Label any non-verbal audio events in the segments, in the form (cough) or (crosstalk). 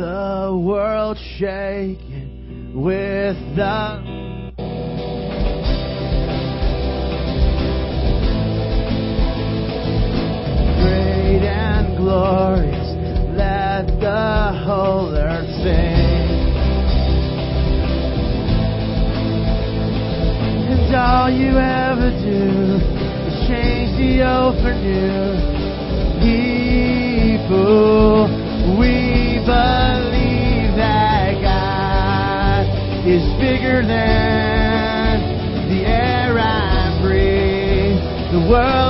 the world shaking with the great and glorious. Let the whole earth sing. And all you ever do is change the old for new people. bigger than the air I breathe. The world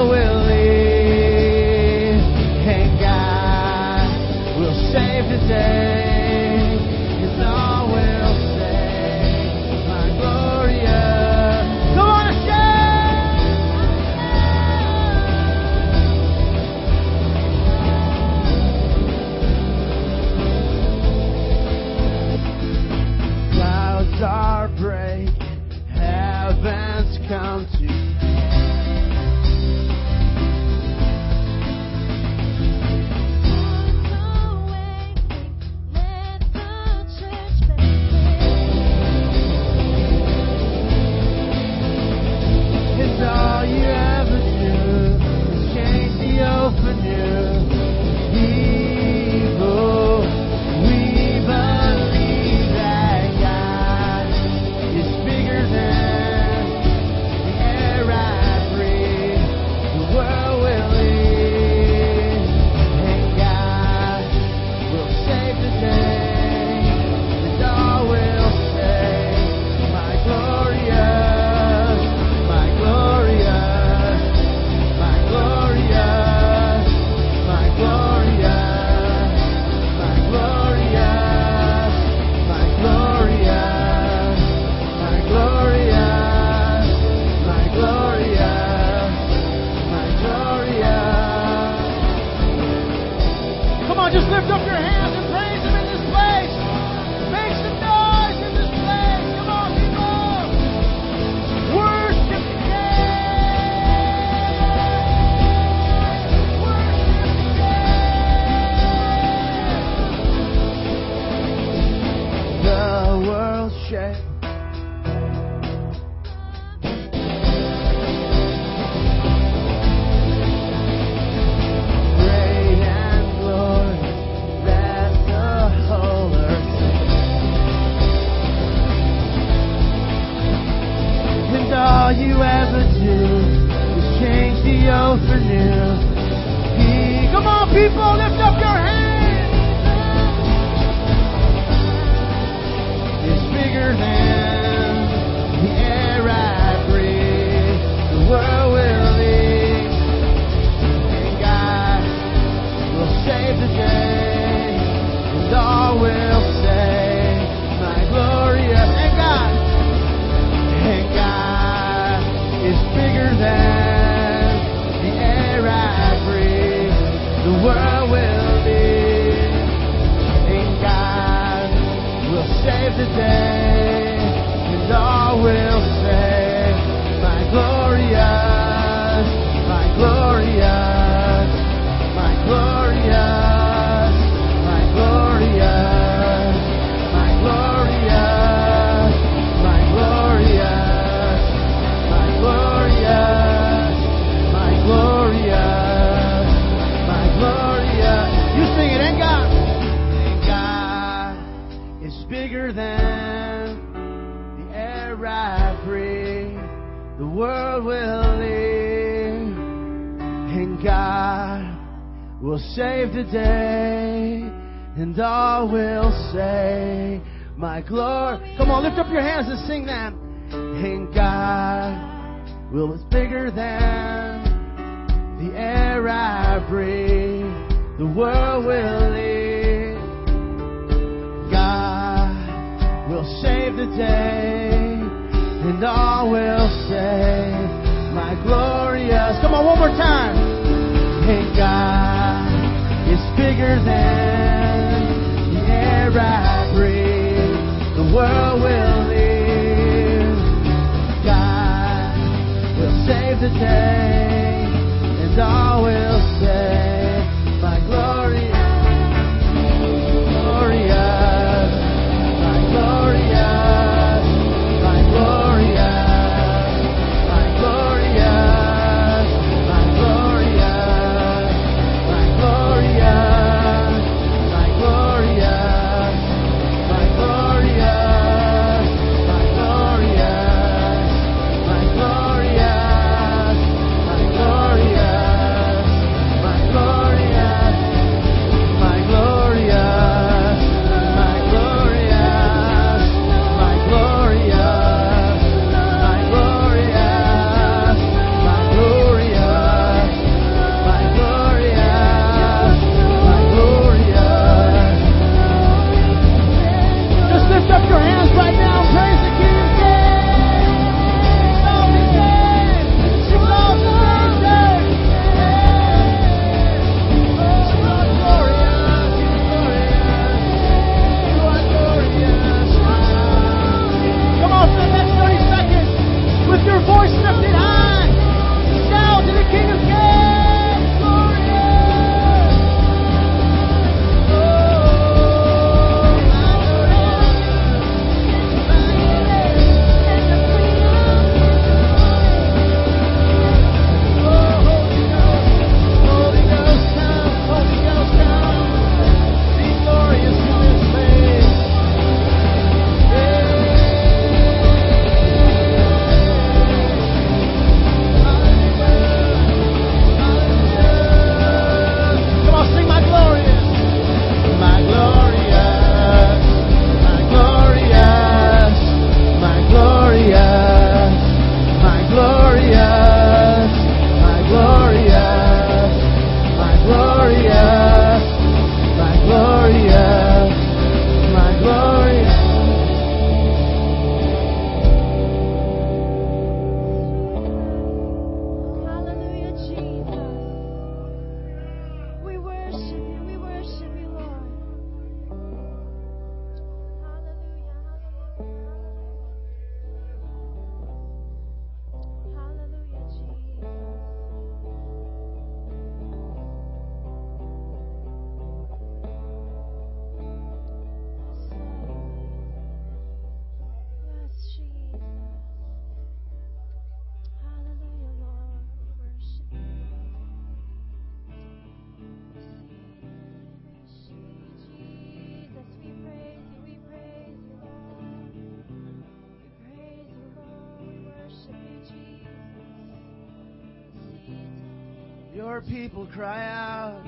Your people cry out.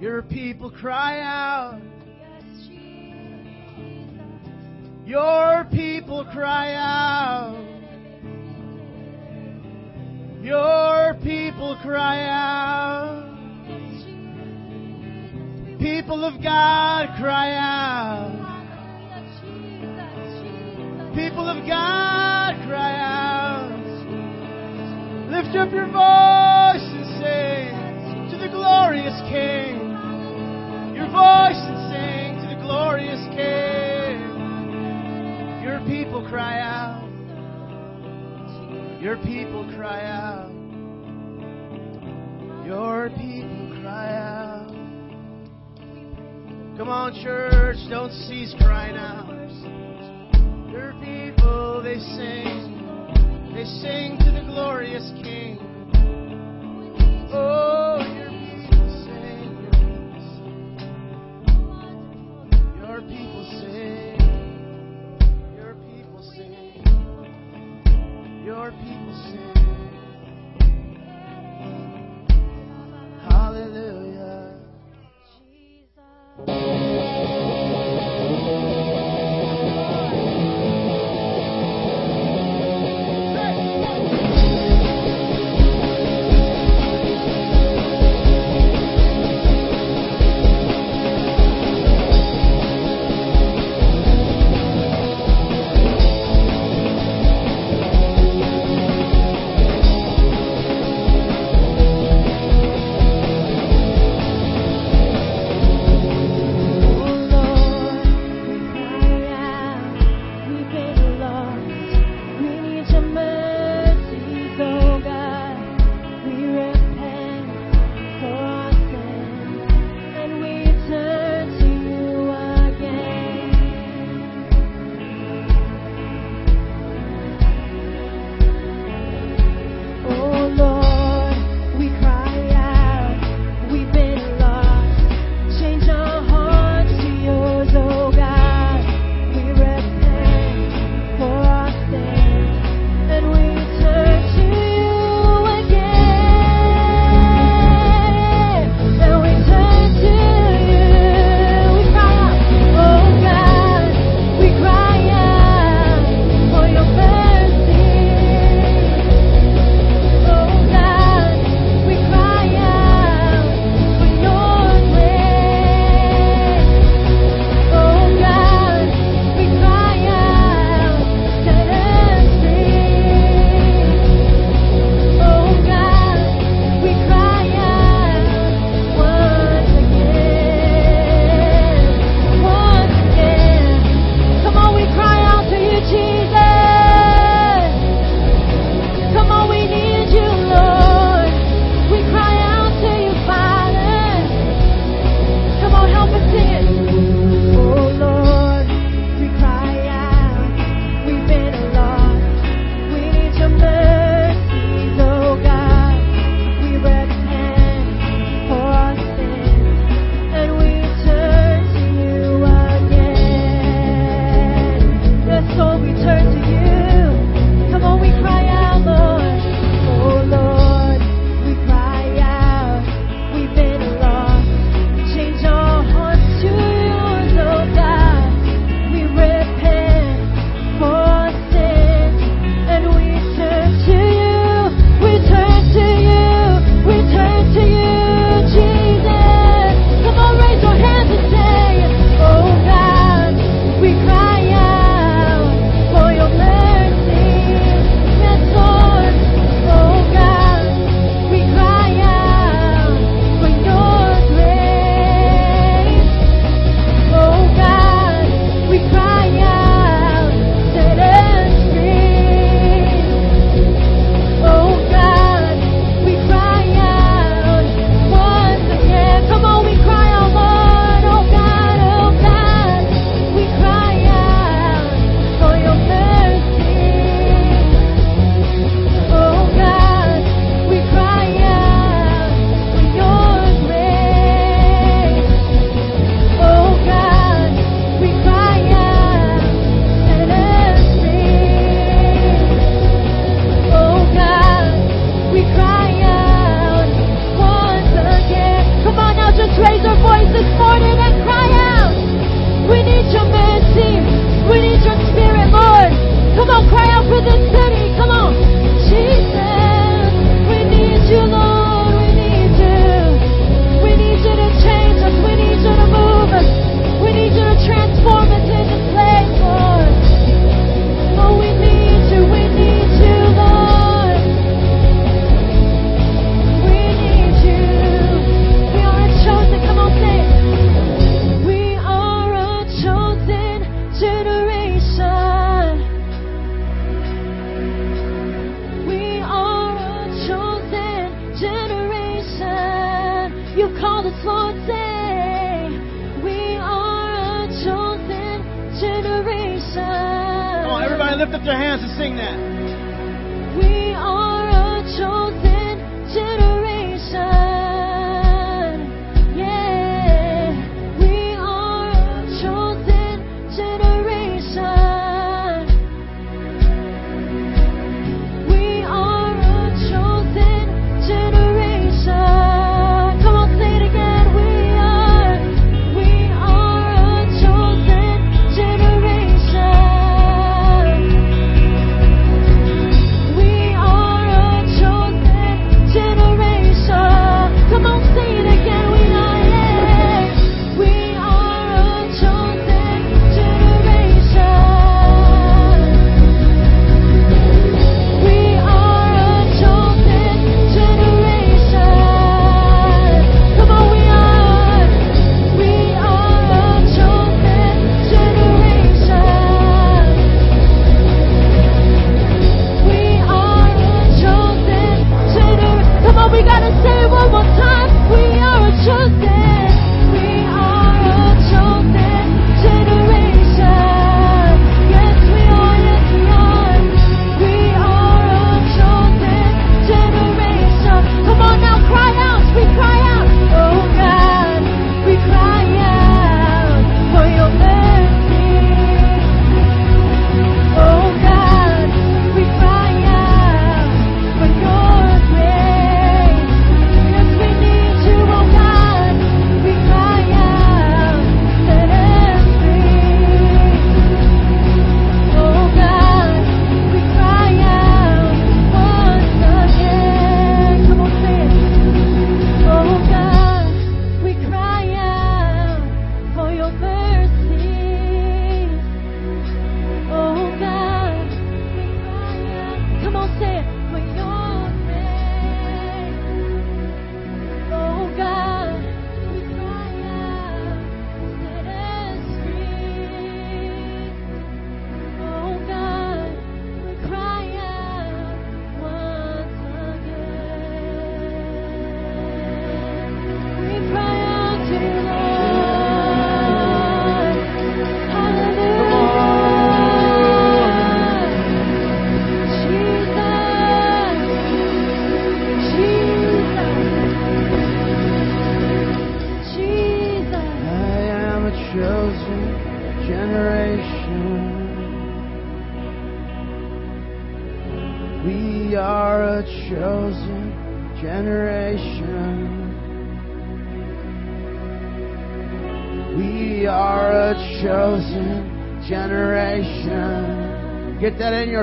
Your people cry out. Your people cry out. Your people cry out. People of God cry out. People of God cry out. Lift up your voice and sing to the glorious King. Your voice and sing to the glorious King. Your people cry out. Your people cry out. Your people cry out. Come on, church, don't cease crying out. Your people, they sing. They sing to the glorious King. Oh, your people sing. Your people sing. Your people sing. Your people sing. Hallelujah.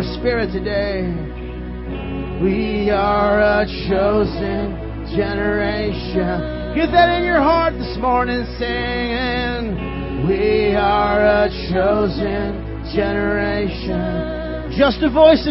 Spirit today. We are a chosen generation. Get that in your heart this morning, singing. We are a chosen generation. Just a voice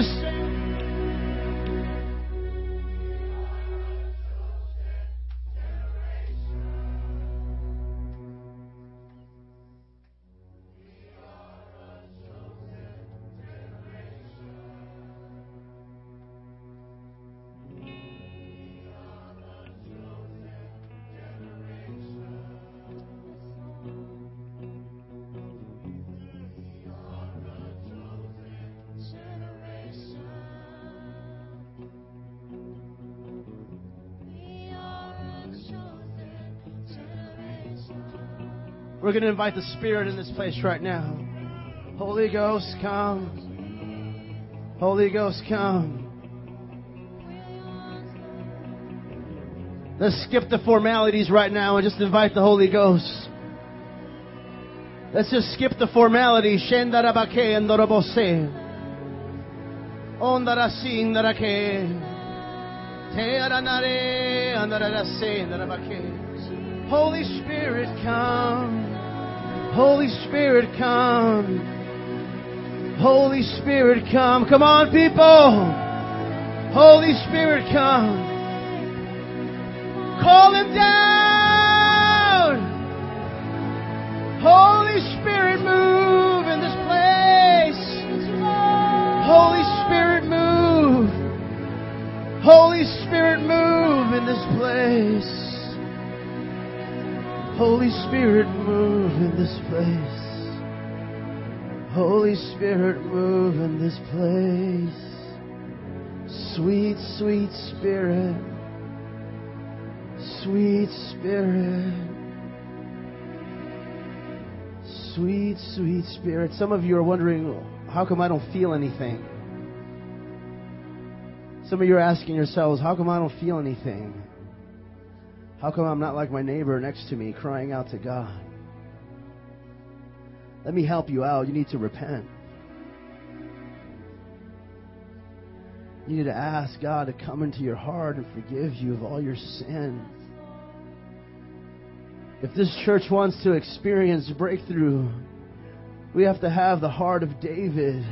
We're going to invite the Spirit in this place right now. Holy Ghost, come. Holy Ghost, come. Let's skip the formalities right now and just invite the Holy Ghost. Let's just skip the formalities. Holy Spirit, come. Holy Spirit, come. Holy Spirit, come. Come on, people. Holy Spirit, come. Call him down. Holy Spirit, move in this place. Holy Spirit, move. Holy Spirit, move in this place. Holy Spirit, move in this place. Holy Spirit, move in this place. Sweet, sweet Spirit. Sweet Spirit. Sweet, sweet Spirit. Some of you are wondering, how come I don't feel anything? Some of you are asking yourselves, how come I don't feel anything? How come I'm not like my neighbor next to me crying out to God? Let me help you out. You need to repent. You need to ask God to come into your heart and forgive you of all your sins. If this church wants to experience breakthrough, we have to have the heart of David.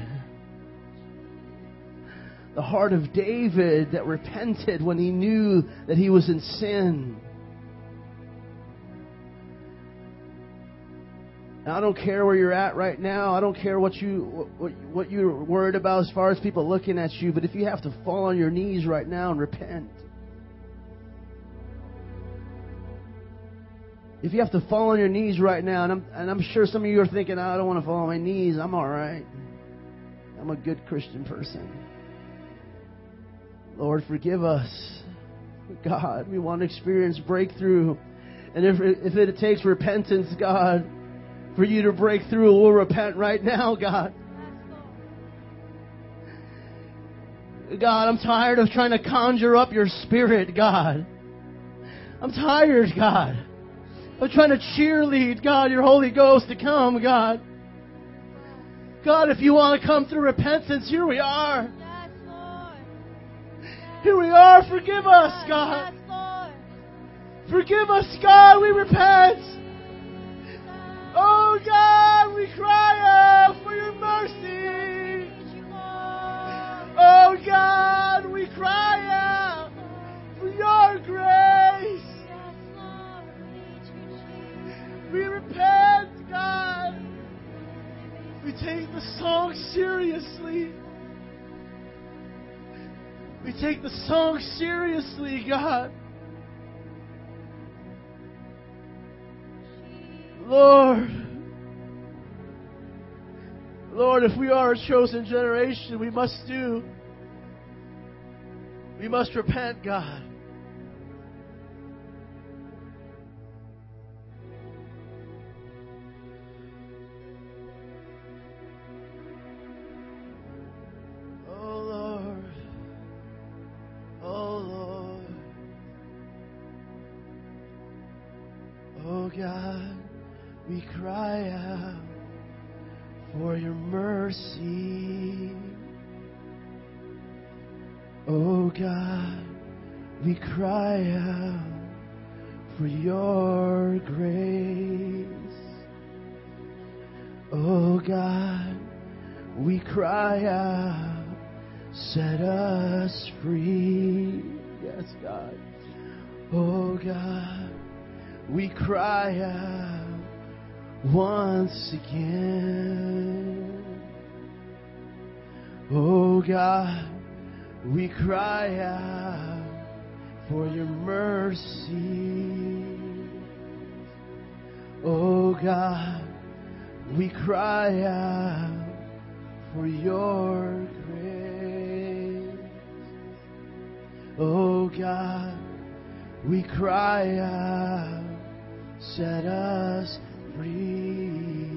The heart of David that repented when he knew that he was in sin. I don't care where you're at right now. I don't care what you what, what you're worried about as far as people looking at you. But if you have to fall on your knees right now and repent, if you have to fall on your knees right now, and I'm and I'm sure some of you are thinking, I don't want to fall on my knees. I'm all right. I'm a good Christian person. Lord, forgive us. God, we want to experience breakthrough. And if, if it takes repentance, God, for you to break through. We'll repent right now, God. God, I'm tired of trying to conjure up your spirit, God. I'm tired, God, of trying to cheerlead, God, your Holy Ghost to come, God. God, if you want to come through repentance, here we are. Here we are. Forgive us, God. Forgive us, God. We repent. Oh God, we cry out for your mercy. Oh God, we cry out for your grace. We repent, God. We take the song seriously. We take the song seriously, God. Lord, Lord, if we are a chosen generation, we must do. We must repent, God. Cry out for your mercy. Oh God, we cry out for your grace. Oh God, we cry out, set us free. Yes, God. Oh God, we cry out once again. Oh God, we cry out for your mercy. Oh God, we cry out for your grace. Oh God, we cry out, set us free.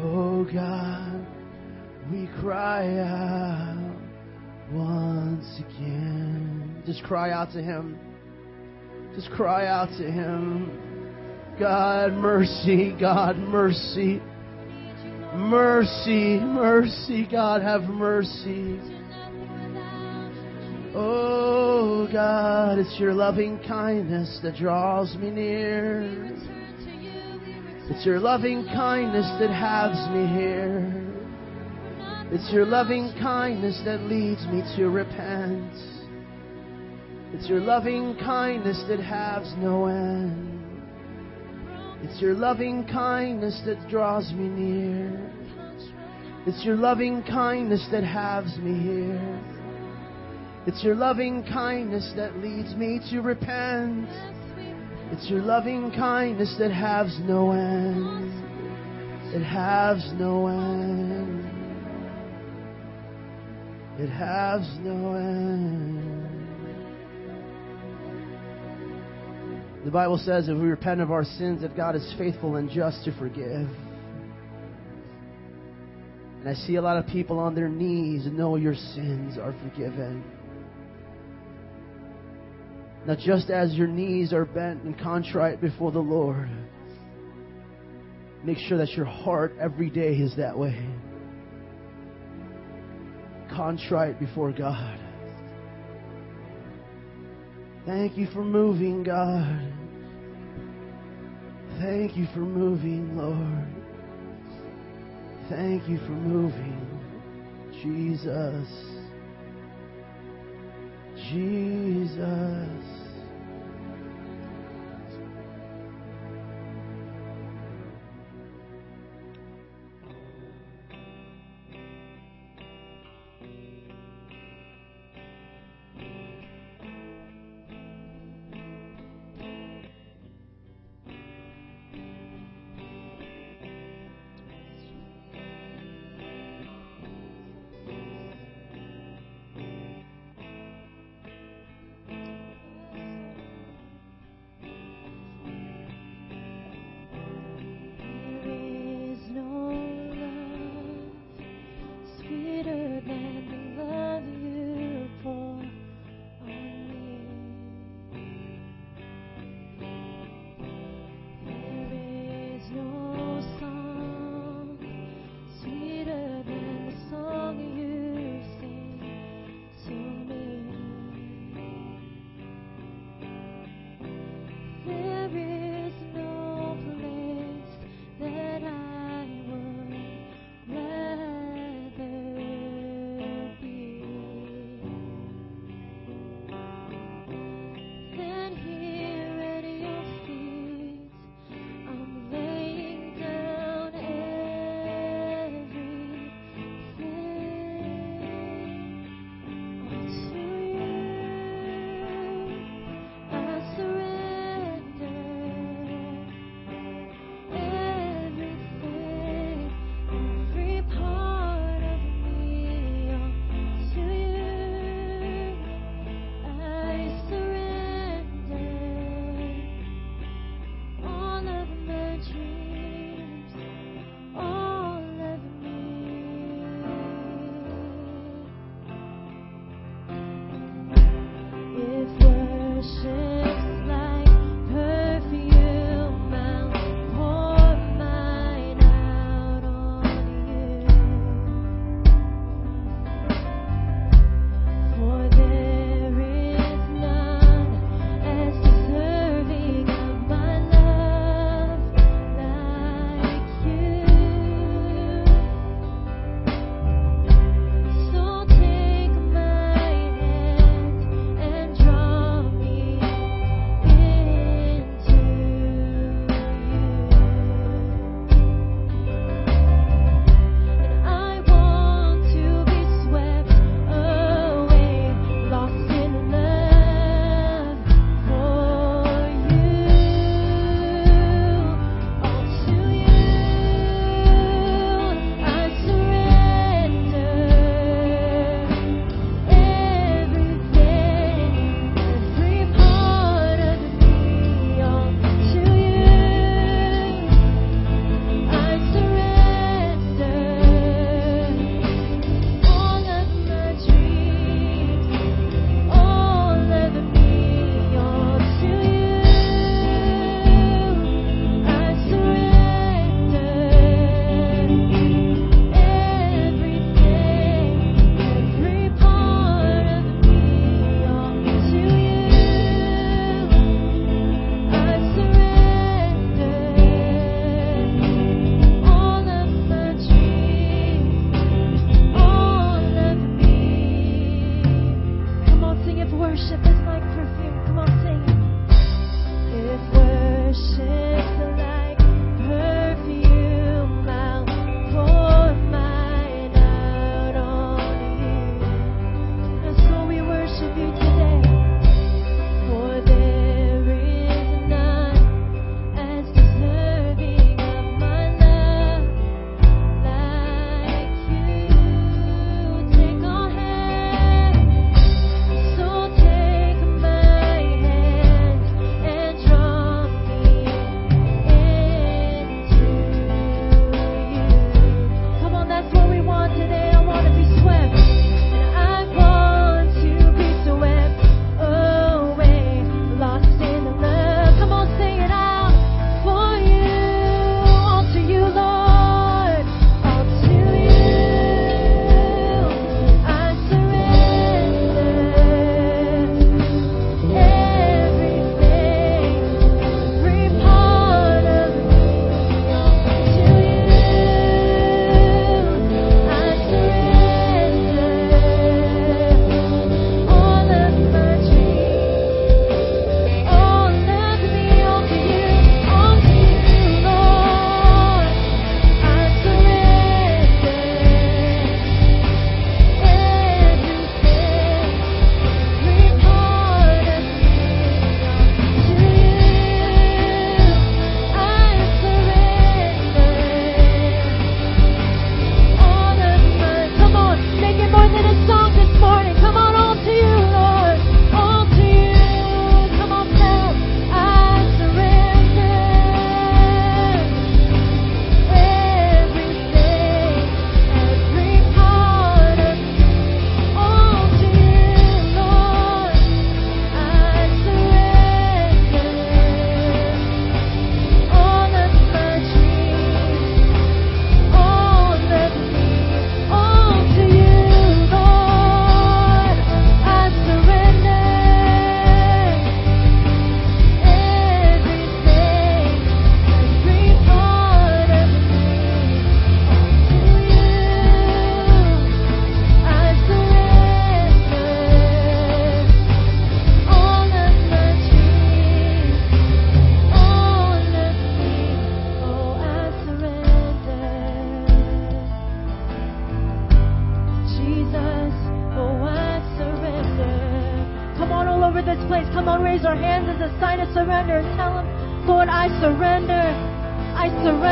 Oh God, we cry out once again. Just cry out to Him. Just cry out to Him. God, mercy, God, mercy. Mercy, mercy, God, have mercy. Oh, God, it's your loving kindness that draws me near. It's your loving kindness that has me here. It's your loving kindness that leads me to repent. It's your loving kindness that has no end. It's your loving kindness that draws me near. It's your loving kindness that has me here. It's your loving kindness that leads me to repent. It's your loving kindness that has no end. It has no end. It has no end. The Bible says if we repent of our sins, that God is faithful and just to forgive. And I see a lot of people on their knees know your sins are forgiven. Now, just as your knees are bent and contrite before the Lord, make sure that your heart every day is that way. Contrite before God. Thank you for moving, God. Thank you for moving, Lord. Thank you for moving, Jesus. Jesus.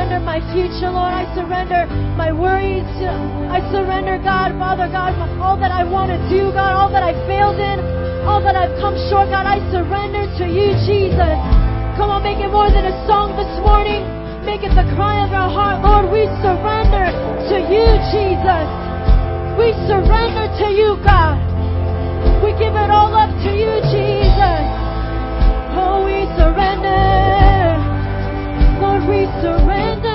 surrender my future, Lord. I surrender my worries. I surrender, God, Father God, all that I want to do, God, all that I failed in, all that I've come short, God. I surrender to you, Jesus. Come on, make it more than a song this morning. Make it the cry of our heart, Lord. We surrender to you, Jesus. We surrender to you, God. We give it all up to you, Jesus. Oh, we surrender. Lord, we surrender.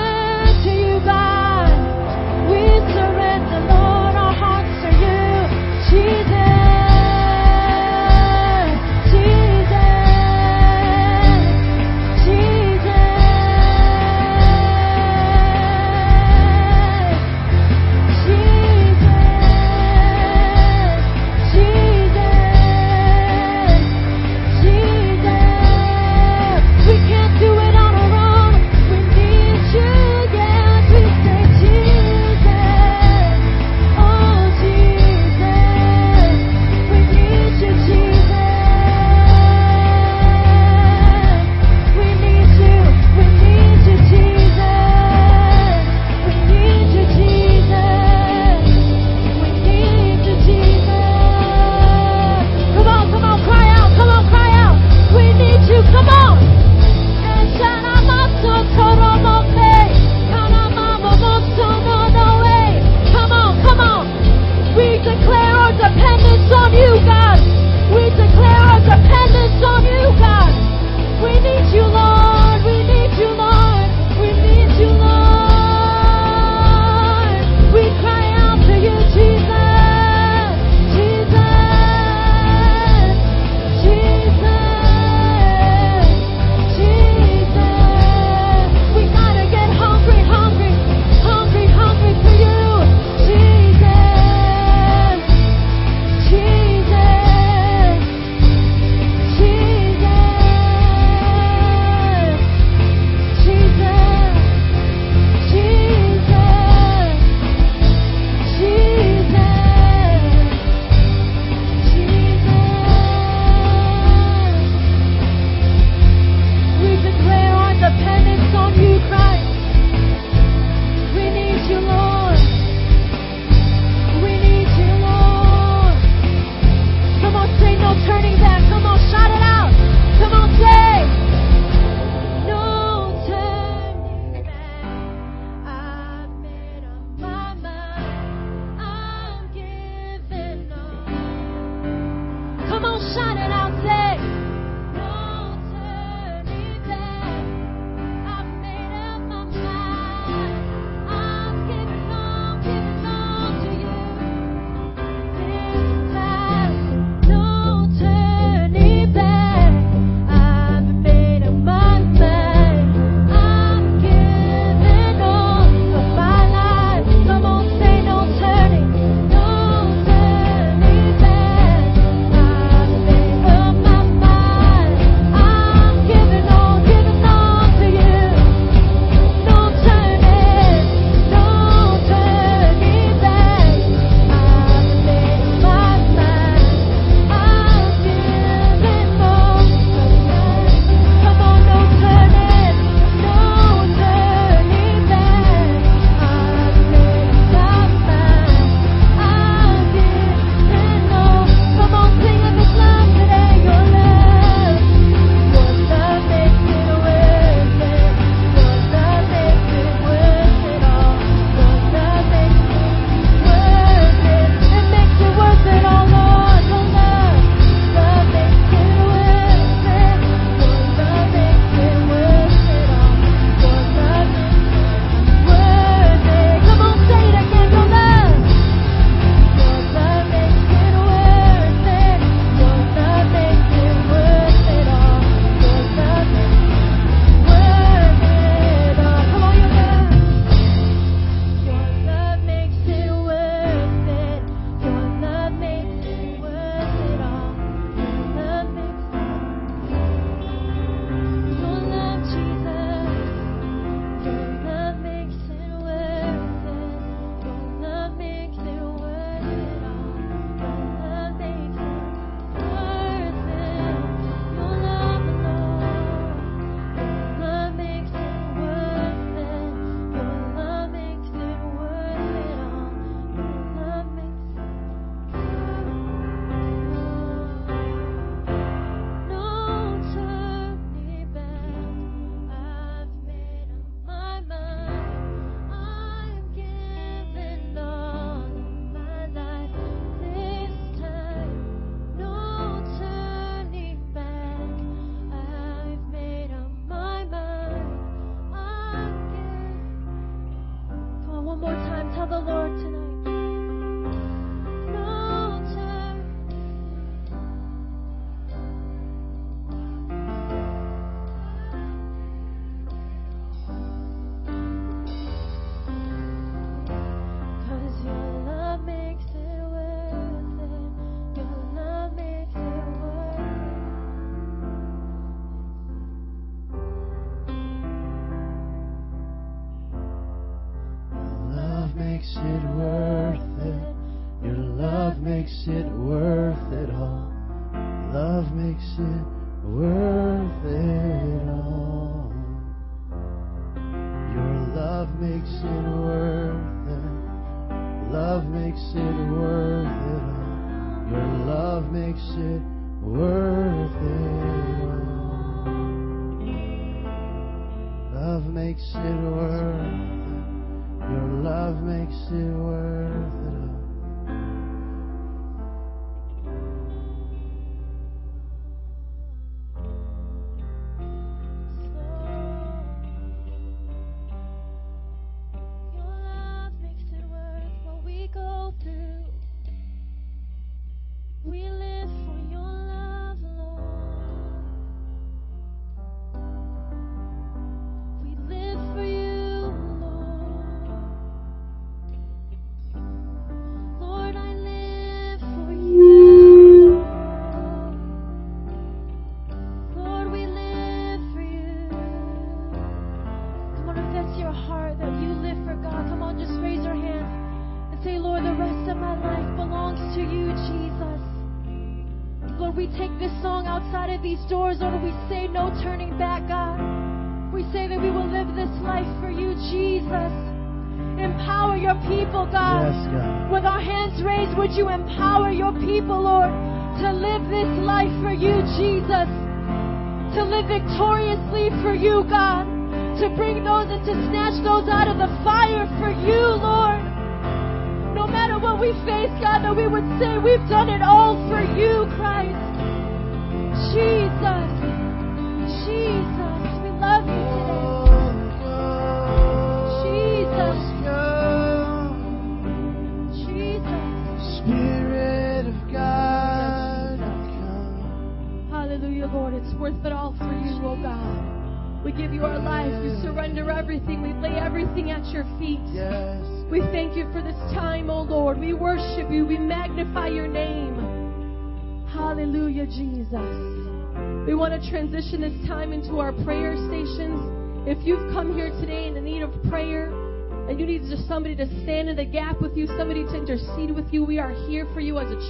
Makes it worth it all. Your love makes it worth it all. Love makes it worth it. Your love makes it worth it all.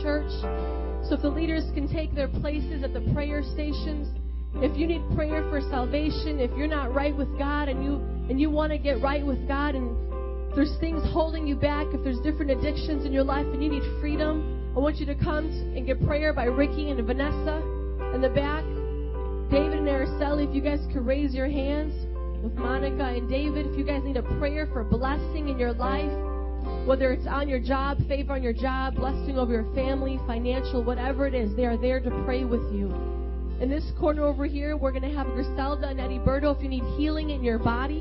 Church. So if the leaders can take their places at the prayer stations, if you need prayer for salvation, if you're not right with God and you and you want to get right with God and there's things holding you back, if there's different addictions in your life and you need freedom, I want you to come and get prayer by Ricky and Vanessa in the back. David and Araceli, if you guys could raise your hands with Monica and David, if you guys need a prayer for blessing in your life, whether it's on your job, favor on your job, blessing over your family, financial, whatever it is, they are there to pray with you. In this corner over here, we're going to have Griselda and Eddie Berto. If you need healing in your body,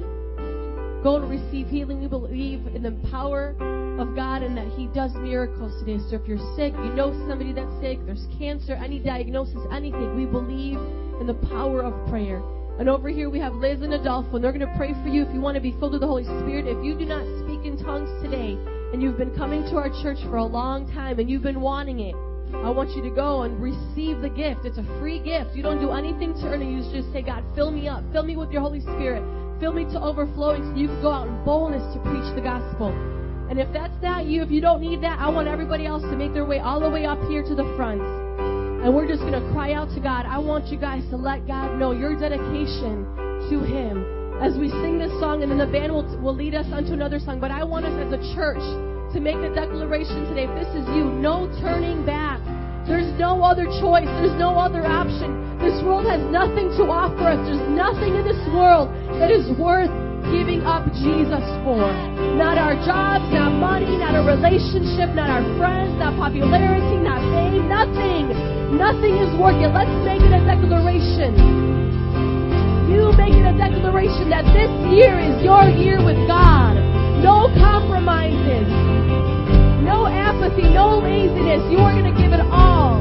go and receive healing. We believe in the power of God and that He does miracles today. So if you're sick, you know somebody that's sick, there's cancer, any diagnosis, anything, we believe in the power of prayer. And over here we have Liz and Adolfo, and they're going to pray for you if you want to be filled with the Holy Spirit. If you do not speak in tongues today, and you've been coming to our church for a long time, and you've been wanting it, I want you to go and receive the gift. It's a free gift. You don't do anything to earn it. You just say, God, fill me up. Fill me with your Holy Spirit. Fill me to overflowing so you can go out in boldness to preach the gospel. And if that's not you, if you don't need that, I want everybody else to make their way all the way up here to the front. And we're just going to cry out to God. I want you guys to let God know your dedication to Him as we sing this song, and then the band will, will lead us onto another song. But I want us as a church to make the declaration today. If this is you, no turning back. There's no other choice. There's no other option. This world has nothing to offer us. There's nothing in this world that is worth giving up Jesus for. Not our jobs, not money, not a relationship, not our friends, not popularity, not fame, nothing. Nothing is worth it. Let's make it a declaration. You make it a declaration that this year is your year with God. No compromises. No apathy, no laziness. You are going to give it all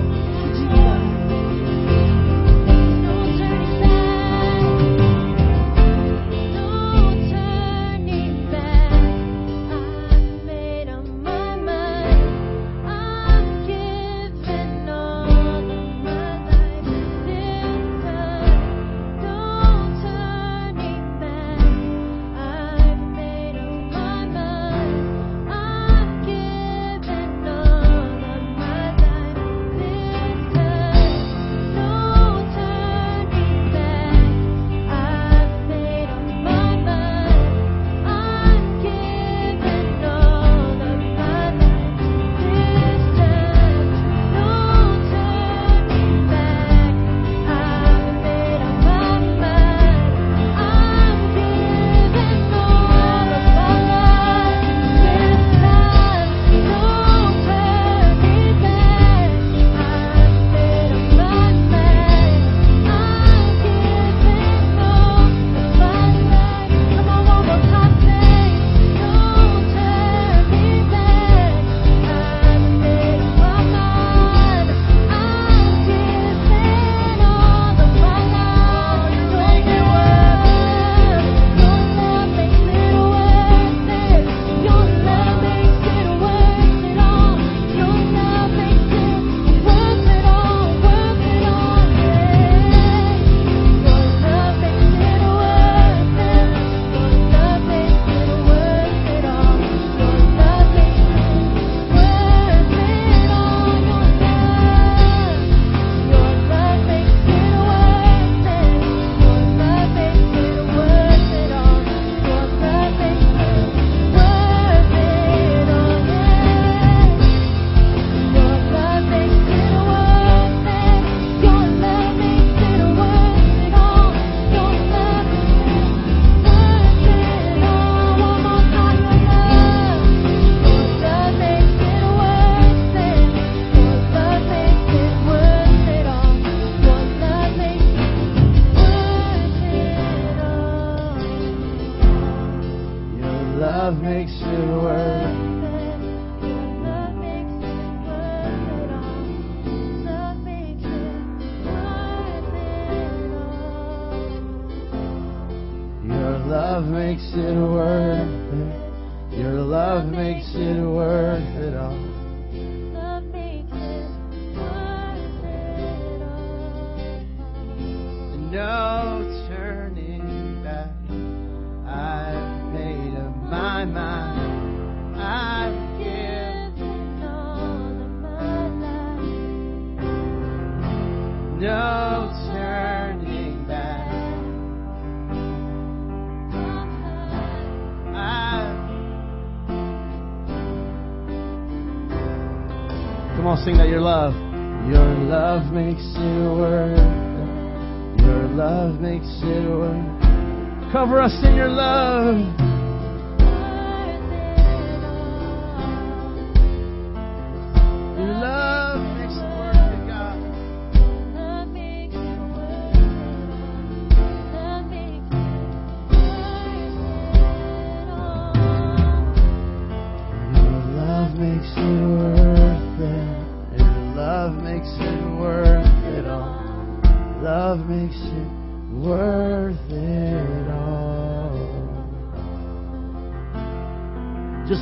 love.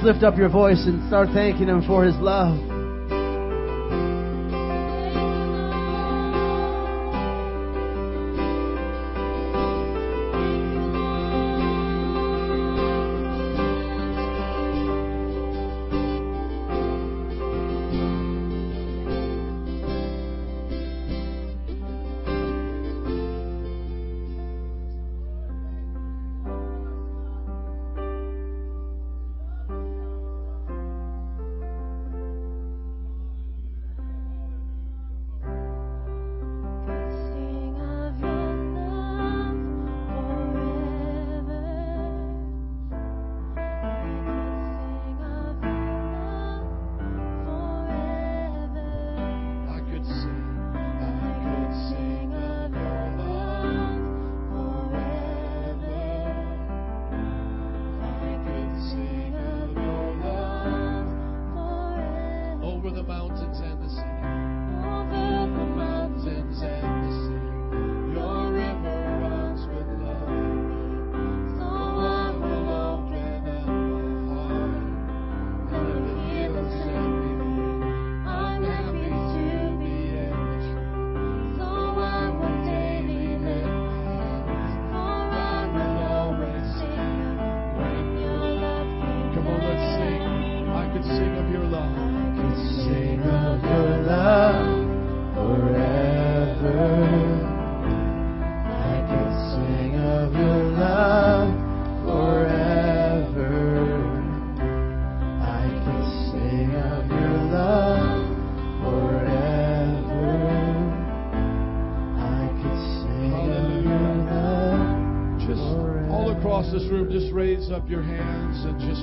Lift up your voice and start thanking Him for His love.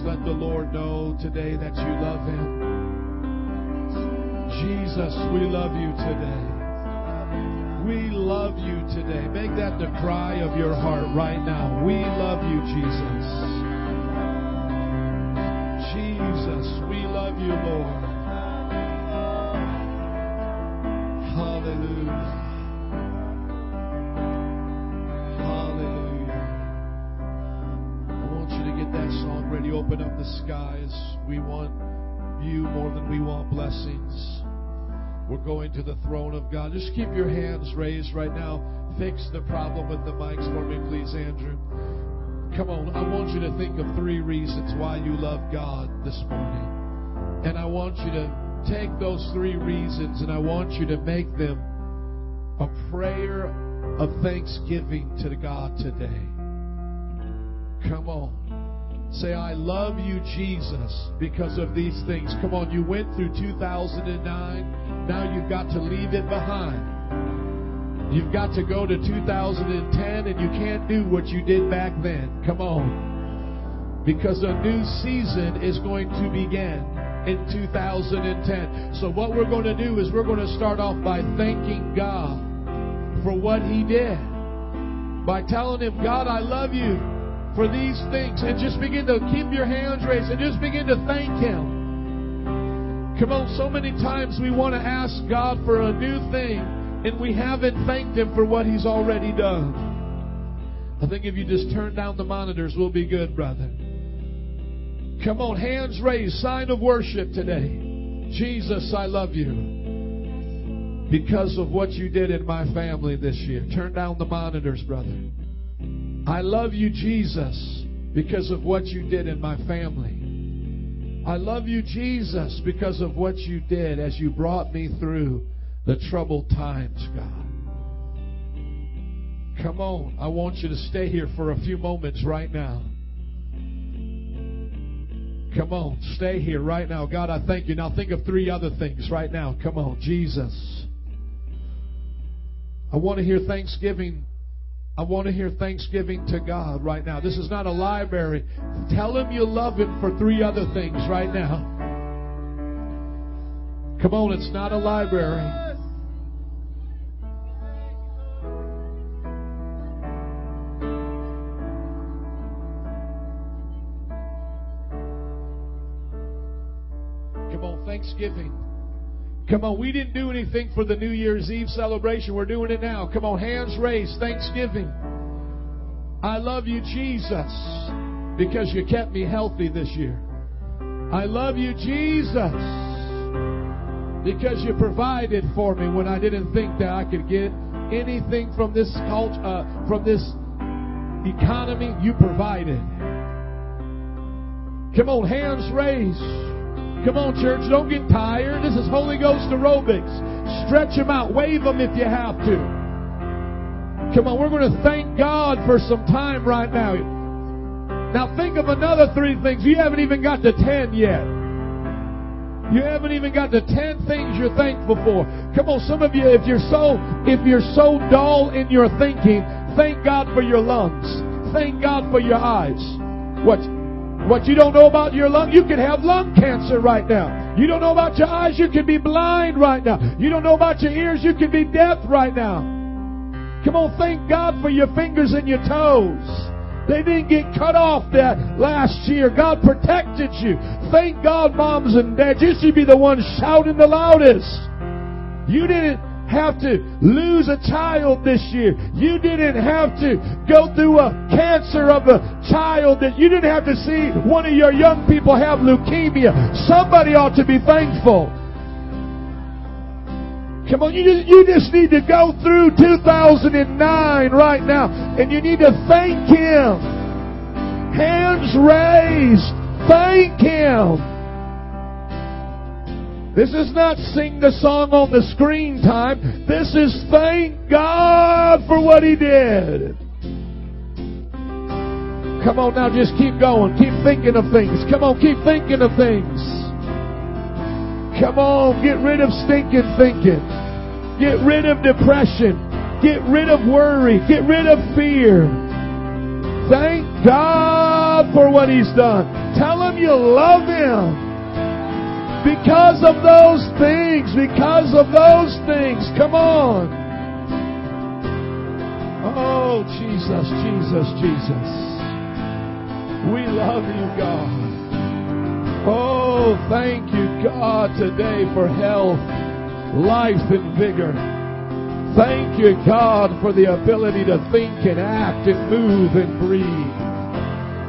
Let the Lord know today that you love Him. Jesus, we love you today. We love you today. Make that the cry of your heart right now. We love you, Jesus. Want you more than we want blessings. We're going to the throne of God. Just keep your hands raised right now. Fix the problem with the mics for me, please, Andrew. Come on. I want you to think of three reasons why you love God this morning. And I want you to take those three reasons and I want you to make them a prayer of thanksgiving to God today. Come on. Say, I love you, Jesus, because of these things. Come on, you went through 2009. Now you've got to leave it behind. You've got to go to 2010 and you can't do what you did back then. Come on. Because a new season is going to begin in 2010. So what we're going to do is we're going to start off by thanking God for what He did. By telling Him, God, I love you for these things. And just begin to keep your hands raised and just begin to thank Him. Come on, so many times we want to ask God for a new thing and we haven't thanked Him for what He's already done. I think if you just turn down the monitors, we'll be good, brother. Come on, hands raised, sign of worship today. Jesus, I love you because of what you did in my family this year. Turn down the monitors, brother. I love you, Jesus, because of what you did in my family. I love you, Jesus, because of what you did as you brought me through the troubled times, God. Come on. I want you to stay here for a few moments right now. Come on. Stay here right now. God, I thank you. Now think of three other things right now. Come on. Jesus. I want to hear thanksgiving. I want to hear thanksgiving to God right now. This is not a library. Tell him you love him for three other things right now. Come on, it's not a library. Come on, Thanksgiving. Come on, we didn't do anything for the New Year's Eve celebration. We're doing it now. Come on, hands raised. Thanksgiving. I love you, Jesus, because you kept me healthy this year. I love you, Jesus, because you provided for me when I didn't think that I could get anything from this culture, uh, from this economy. You provided. Come on, hands raised. Come on, church, don't get tired. This is Holy Ghost aerobics. Stretch them out, wave them if you have to. Come on, we're going to thank God for some time right now. Now, think of another three things. You haven't even got to ten yet. You haven't even got to ten things you're thankful for. Come on, some of you, if you're so if you're so dull in your thinking, thank God for your lungs. Thank God for your eyes. What what you don't know about your lung, you could have lung cancer right now. You don't know about your eyes, you could be blind right now. You don't know about your ears, you could be deaf right now. Come on, thank God for your fingers and your toes. They didn't get cut off that last year. God protected you. Thank God, moms and dads. You should be the ones shouting the loudest. You didn't have to lose a child this year. You didn't have to go through a cancer of a child that you didn't have to see one of your young people have leukemia. Somebody ought to be thankful. Come on, you just, you just need to go through 2009 right now and you need to thank Him. Hands raised. Thank Him. This is not sing the song on the screen time. This is thank God for what He did. Come on now, just keep going. Keep thinking of things. Come on, keep thinking of things. Come on, get rid of stinking thinking. Get rid of depression. Get rid of worry. Get rid of fear. Thank God for what He's done. Tell Him you love Him. Because of those things, because of those things. Come on. Oh, Jesus, Jesus, Jesus. We love you, God. Oh, thank you, God, today for health, life, and vigor. Thank you, God, for the ability to think and act and move and breathe.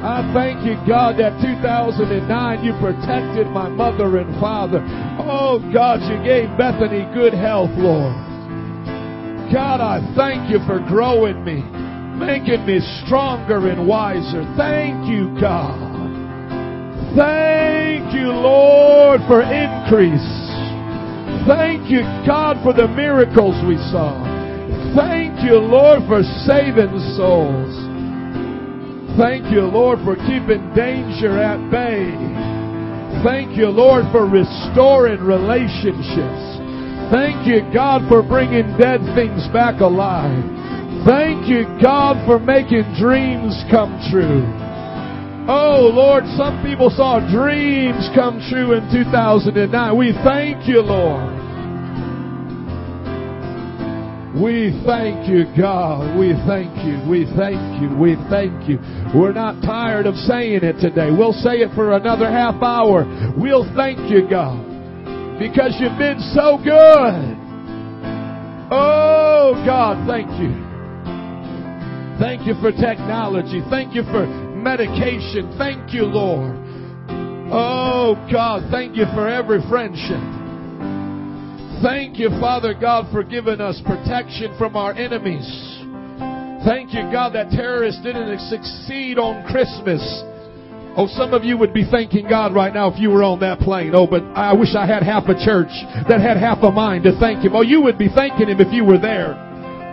I thank you, God, that 2009 you protected my mother and father. Oh, God, you gave Bethany good health, Lord. God, I thank you for growing me, making me stronger and wiser. Thank you, God. Thank you, Lord, for increase. Thank you, God, for the miracles we saw. Thank you, Lord, for saving souls. Thank you, Lord, for keeping danger at bay. Thank you, Lord, for restoring relationships. Thank you, God, for bringing dead things back alive. Thank you, God, for making dreams come true. Oh, Lord, some people saw dreams come true in 2009. We thank you, Lord. We thank you, God. We thank you. We thank you. We thank you. We're not tired of saying it today. We'll say it for another half hour. We'll thank you, God, because you've been so good. Oh, God, thank you. Thank you for technology. Thank you for medication. Thank you, Lord. Oh God, thank you for every friendship. Thank you, Father God, for giving us protection from our enemies. Thank you, God, that terrorists didn't succeed on Christmas. Oh, some of you would be thanking God right now if you were on that plane. Oh, but I wish I had half a church that had half a mind to thank Him. Oh, you would be thanking Him if you were there.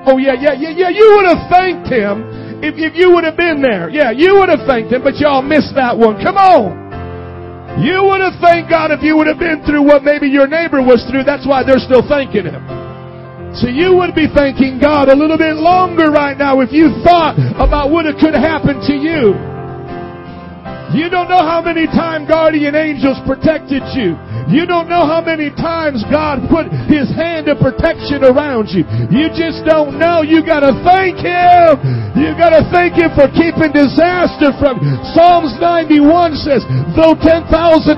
Oh, yeah, yeah, yeah, yeah. You would have thanked Him if, if you would have been there. Yeah, you would have thanked Him, but y'all missed that one. Come on. You would have thanked God if you would have been through what maybe your neighbor was through. That's why they're still thanking Him. So you would be thanking God a little bit longer right now if you thought about what it could happen to you. You don't know how many times guardian angels protected you. You don't know how many times God put His hand of protection around you. You just don't know. You gotta thank Him. You gotta thank Him for keeping disaster from. Psalms 91 says, though 10,000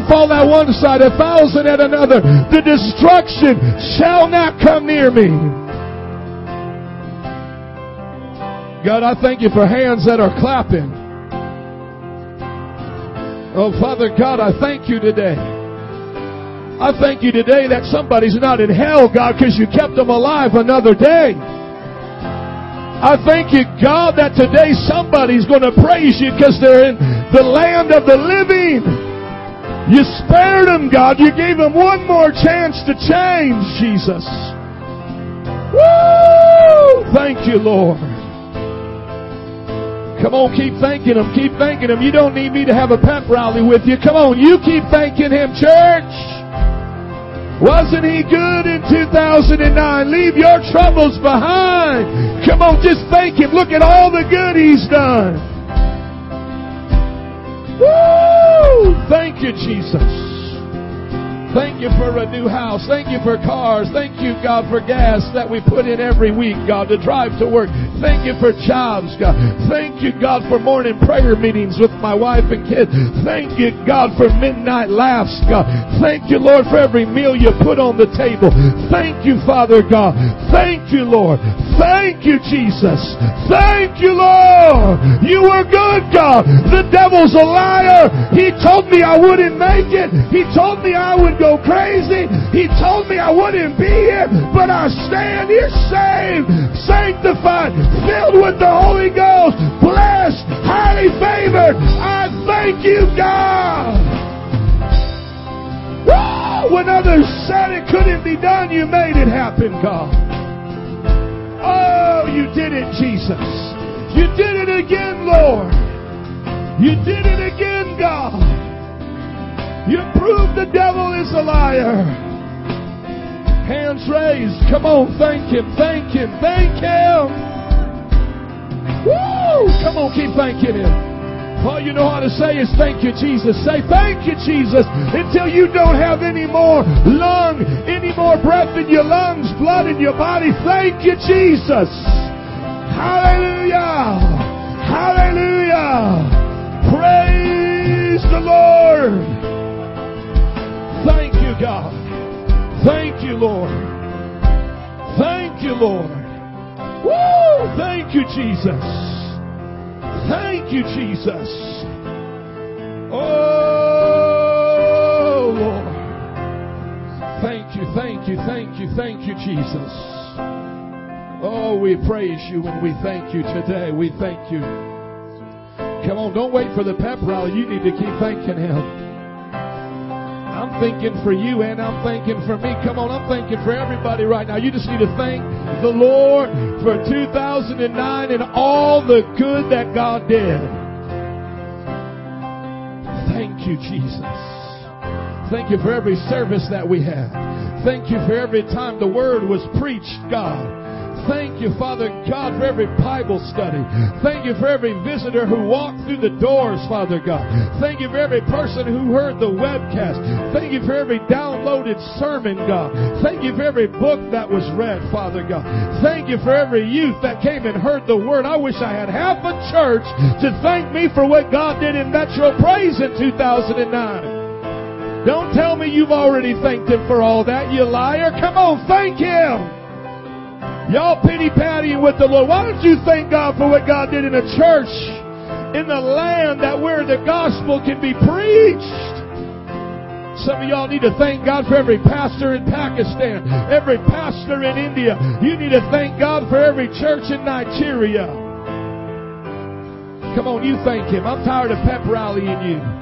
fall at one side, a thousand at another, the destruction shall not come near me. God, I thank you for hands that are clapping. Oh, Father God, I thank you today. I thank you today that somebody's not in hell, God, because you kept them alive another day. I thank you, God, that today somebody's going to praise you because they're in the land of the living. You spared them, God. You gave them one more chance to change, Jesus. Woo! Thank you, Lord. Come on, keep thanking Him. Keep thanking Him. You don't need me to have a pep rally with you. Come on, you keep thanking Him, church. Wasn't He good in 2009? Leave your troubles behind. Come on, just thank Him. Look at all the good He's done. Woo! Thank you, Jesus. Thank you for a new house. Thank you for cars. Thank you, God, for gas that we put in every week, God, to drive to work. Thank you for jobs, God. Thank you, God, for morning prayer meetings with my wife and kids. Thank you, God, for midnight laughs, God. Thank you, Lord, for every meal you put on the table. Thank you, Father God. Thank you, Lord. Thank you, Jesus. Thank you, Lord. You were good, God. The devil's a liar. He told me I wouldn't make it. He told me I would go crazy. He told me I wouldn't be here, but I stand here saved, sanctified, filled with the Holy Ghost, blessed, highly favored. I thank you, God. Woo! When others said it couldn't be done, you made it happen, God. Oh, you did it, Jesus. You did it again, Lord. You did it again, God. You proved the devil is a liar. Hands raised. Come on, thank him, thank him, thank him. Woo! Come on, keep thanking him. All you know how to say is thank you, Jesus. Say thank you, Jesus, until you don't have any more lung, any more breath in your lungs, blood in your body. Thank you, Jesus. Hallelujah. Hallelujah. Praise the Lord. Thank you, God. Thank you, Lord. Thank you, Lord. Woo! Thank you, Jesus. Thank you, Jesus. Oh, Lord. Thank you, thank you, thank you, thank you, Jesus. Oh, we praise you and we thank you today. We thank you. Come on, don't wait for the pep rally. You need to keep thanking Him. I'm thinking for you and I'm thinking for me. Come on, I'm thinking for everybody right now. You just need to thank the Lord for 2009 and all the good that God did. Thank you, Jesus. Thank you for every service that we had. Thank you for every time the word was preached, God. Thank you, Father God, for every Bible study. Thank you for every visitor who walked through the doors, Father God. Thank you for every person who heard the webcast. Thank you for every downloaded sermon, God. Thank you for every book that was read, Father God. Thank you for every youth that came and heard the word. I wish I had half a church to thank me for what God did in Metro Praise in 2009. Don't tell me you've already thanked Him for all that, you liar. Come on, thank Him. Y'all pity pattying with the Lord. Why don't you thank God for what God did in the church in the land that where the gospel can be preached? Some of y'all need to thank God for every pastor in Pakistan, every pastor in India. You need to thank God for every church in Nigeria. Come on, you thank Him. I'm tired of pep rallying you.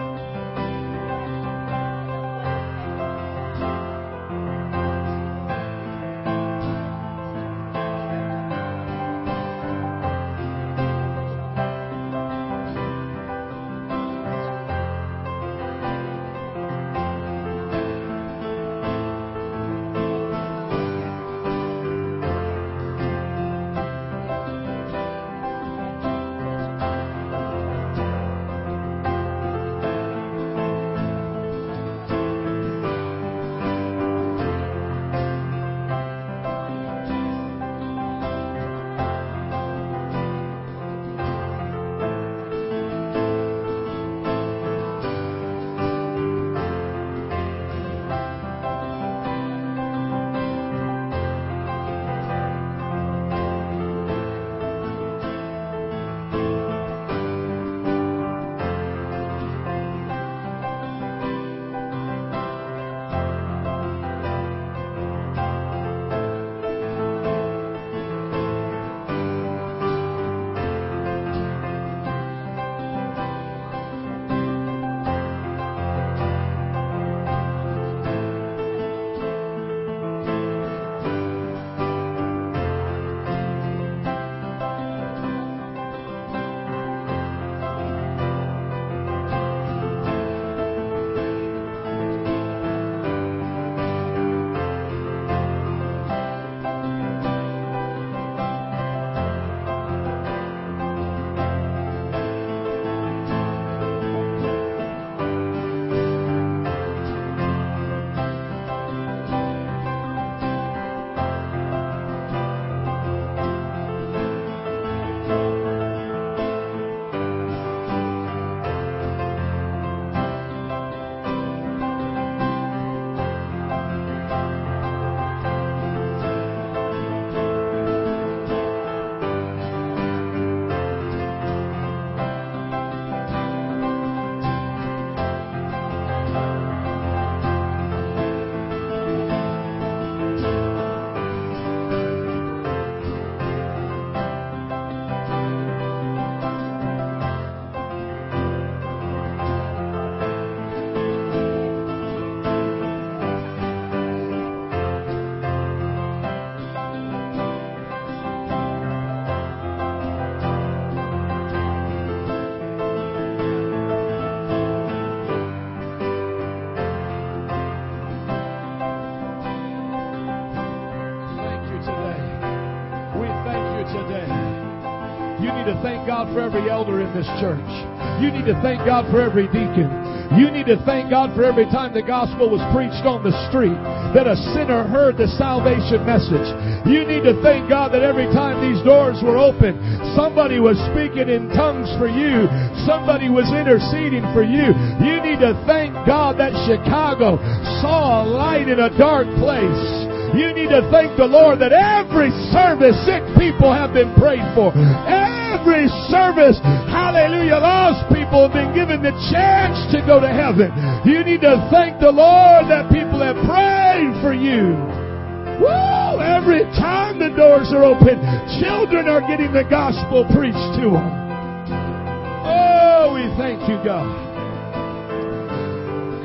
Today. You need to thank God for every elder in this church. You need to thank God for every deacon. You need to thank God for every time the gospel was preached on the street that a sinner heard the salvation message. You need to thank God that every time these doors were open, somebody was speaking in tongues for you. Somebody was interceding for you. You need to thank God that Chicago saw a light in a dark place. You need to thank the Lord that every service sick people have been prayed for. Every service, hallelujah, lost people have been given the chance to go to heaven. You need to thank the Lord that people have prayed for you. Woo! Every time the doors are open, children are getting the gospel preached to them. Oh, we thank you, God.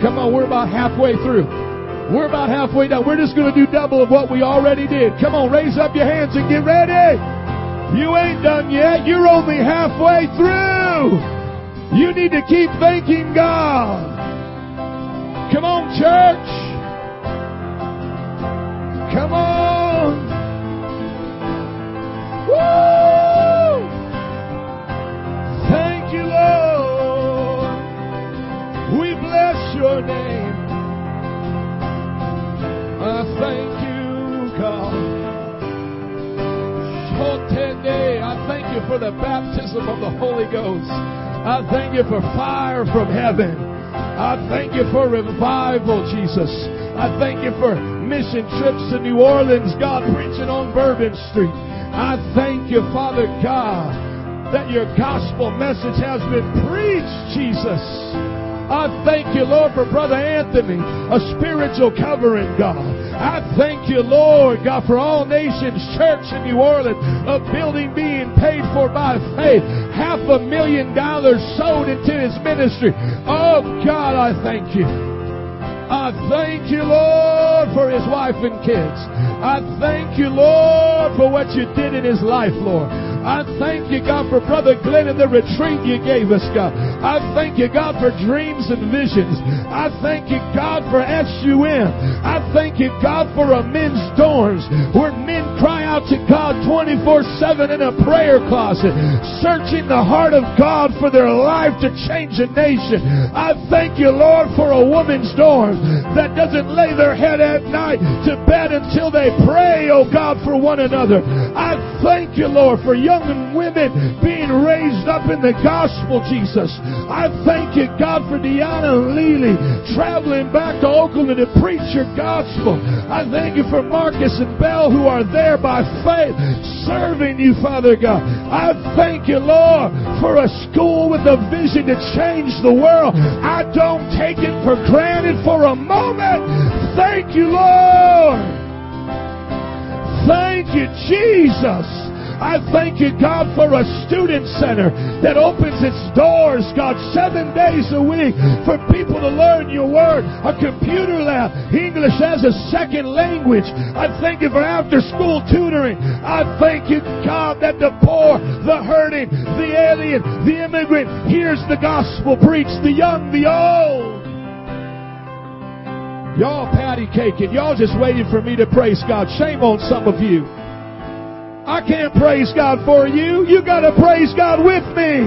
Come on, we're about halfway through. We're about halfway done. We're just going to do double of what we already did. Come on, raise up your hands and get ready. You ain't done yet. You're only halfway through. You need to keep thanking God. Come on, church. Come on. Woo! Thank you, Lord. We bless your name. For the baptism of the Holy Ghost. I thank you for fire from heaven. I thank you for revival, Jesus. I thank you for mission trips to New Orleans, God, preaching on Bourbon Street. I thank you, Father God, that your gospel message has been preached, Jesus. I thank you, Lord, for Brother Anthony, a spiritual covering, God. I thank you, Lord, God, for All Nations Church in New Orleans, a building being paid for by faith, half a million dollars sold into his ministry. Oh, God, I thank you. I thank you, Lord, for his wife and kids. I thank you, Lord, for what you did in his life, Lord. I thank you, God, for Brother Glenn and the retreat you gave us, God. I thank you, God, for dreams and visions. I thank you, God, for SUM. I thank you, God, for a men's dorms where men cry out to God 24-7 in a prayer closet, searching the heart of God for their life to change a nation. I thank you, Lord, for a woman's dorm that doesn't lay their head at night to bed until they pray, oh God, for one another. I thank you, Lord, for young women being raised up in the gospel, Jesus. I thank you, God, for Deanna and Lily traveling back to Oakland to preach your gospel. I thank you for Marcus and Bell who are there by faith serving you, Father God. I thank you, Lord, for a school with a vision to change the world. I don't take it for granted for a moment. Thank you, Lord. Thank you, Jesus. I thank you, God, for a student center that opens its doors, God, seven days a week for people to learn your word. A computer lab, English as a second language. I thank you for after school tutoring. I thank you, God, that the poor, the hurting, the alien, the immigrant hears the gospel preached, the young, the old. Y'all patty caking. Y'all just waiting for me to praise God. Shame on some of you. I can't praise God for you. You got to praise God with me.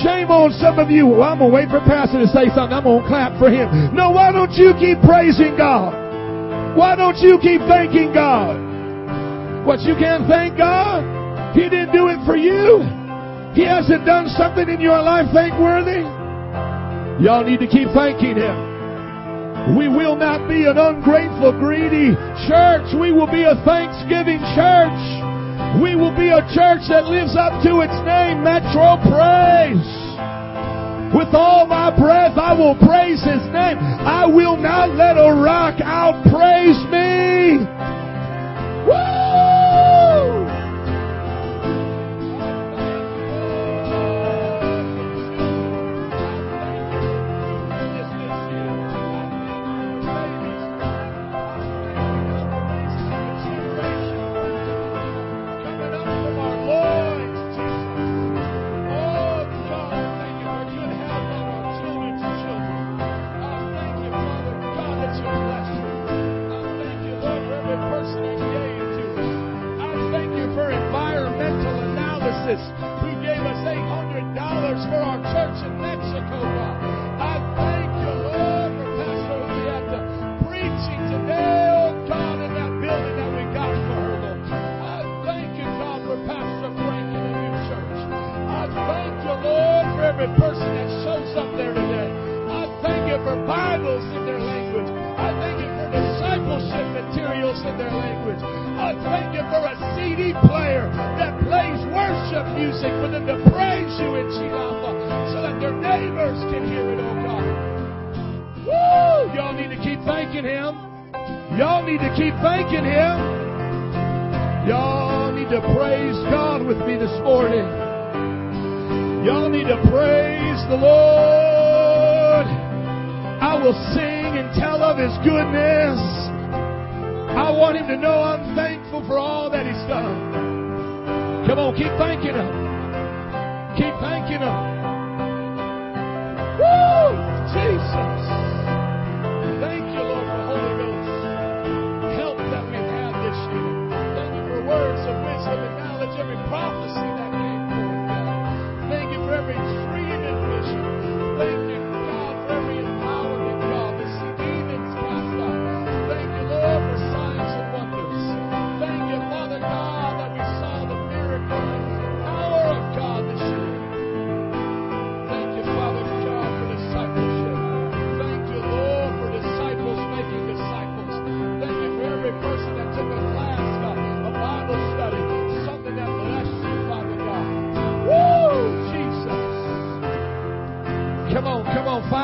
Shame on some of you. Well, I'm going to wait for Pastor to say something. I'm going to clap for him. No, why don't you keep praising God? Why don't you keep thanking God? What, you can't thank God? He didn't do it for you. He hasn't done something in your life thankworthy. Y'all need to keep thanking Him. We will not be an ungrateful, greedy church. We will be a thanksgiving church. We will be a church that lives up to its name, Metro Praise. With all my breath, I will praise His name. I will not let a rock out praise me. Woo!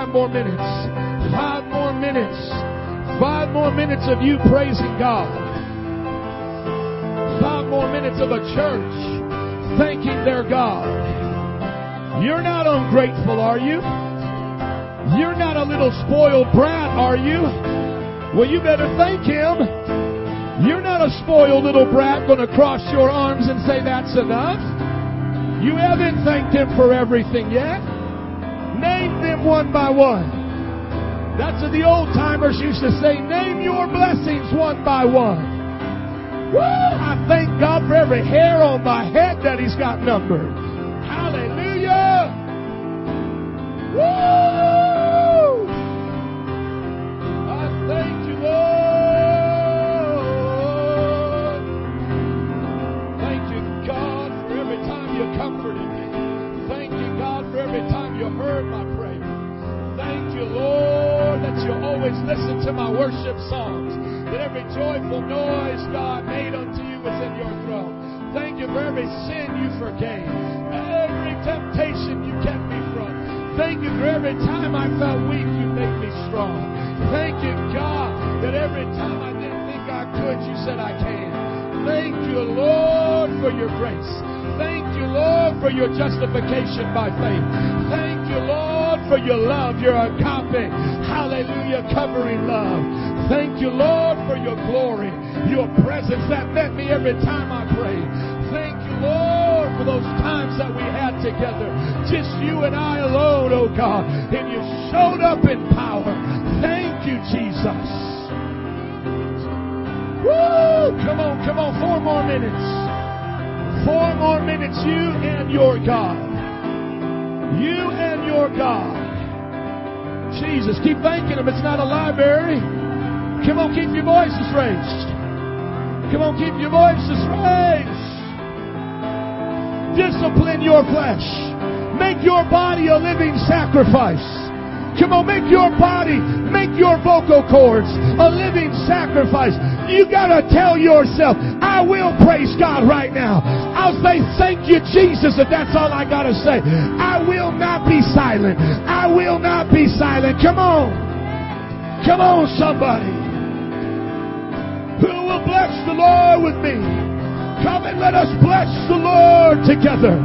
Five more minutes. Five more minutes. Five more minutes of you praising God. Five more minutes of a church thanking their God. You're not ungrateful, are you? You're not a little spoiled brat, are you? Well, you better thank Him. You're not a spoiled little brat going to cross your arms and say that's enough. You haven't thanked Him for everything yet. Them one by one. That's what the old timers used to say. Name your blessings one by one. Woo! I thank God for every hair on my head that He's got numbered. For your justification by faith. Thank you, Lord, for your love, your agape. Hallelujah, covering love. Thank you, Lord, for your glory, your presence that met me every time I prayed. Thank you, Lord, for those times that we had together. Just you and I alone, oh God. And you showed up in power. Thank you, Jesus. Woo! Come on, come on, four more minutes. Four more minutes, you and your God. You and your God. Jesus, keep thanking Him. It's not a library. Come on, keep your voices raised. Come on, keep your voices raised. Discipline your flesh. Make your body a living sacrifice. Come on, make your body, make your vocal cords a living sacrifice. You gotta tell yourself, I will praise God right now. I'll say, thank you, Jesus, if that's all I gotta say. I will not be silent. I will not be silent. Come on. Come on, somebody. Who will bless the Lord with me? Come and let us bless the Lord together.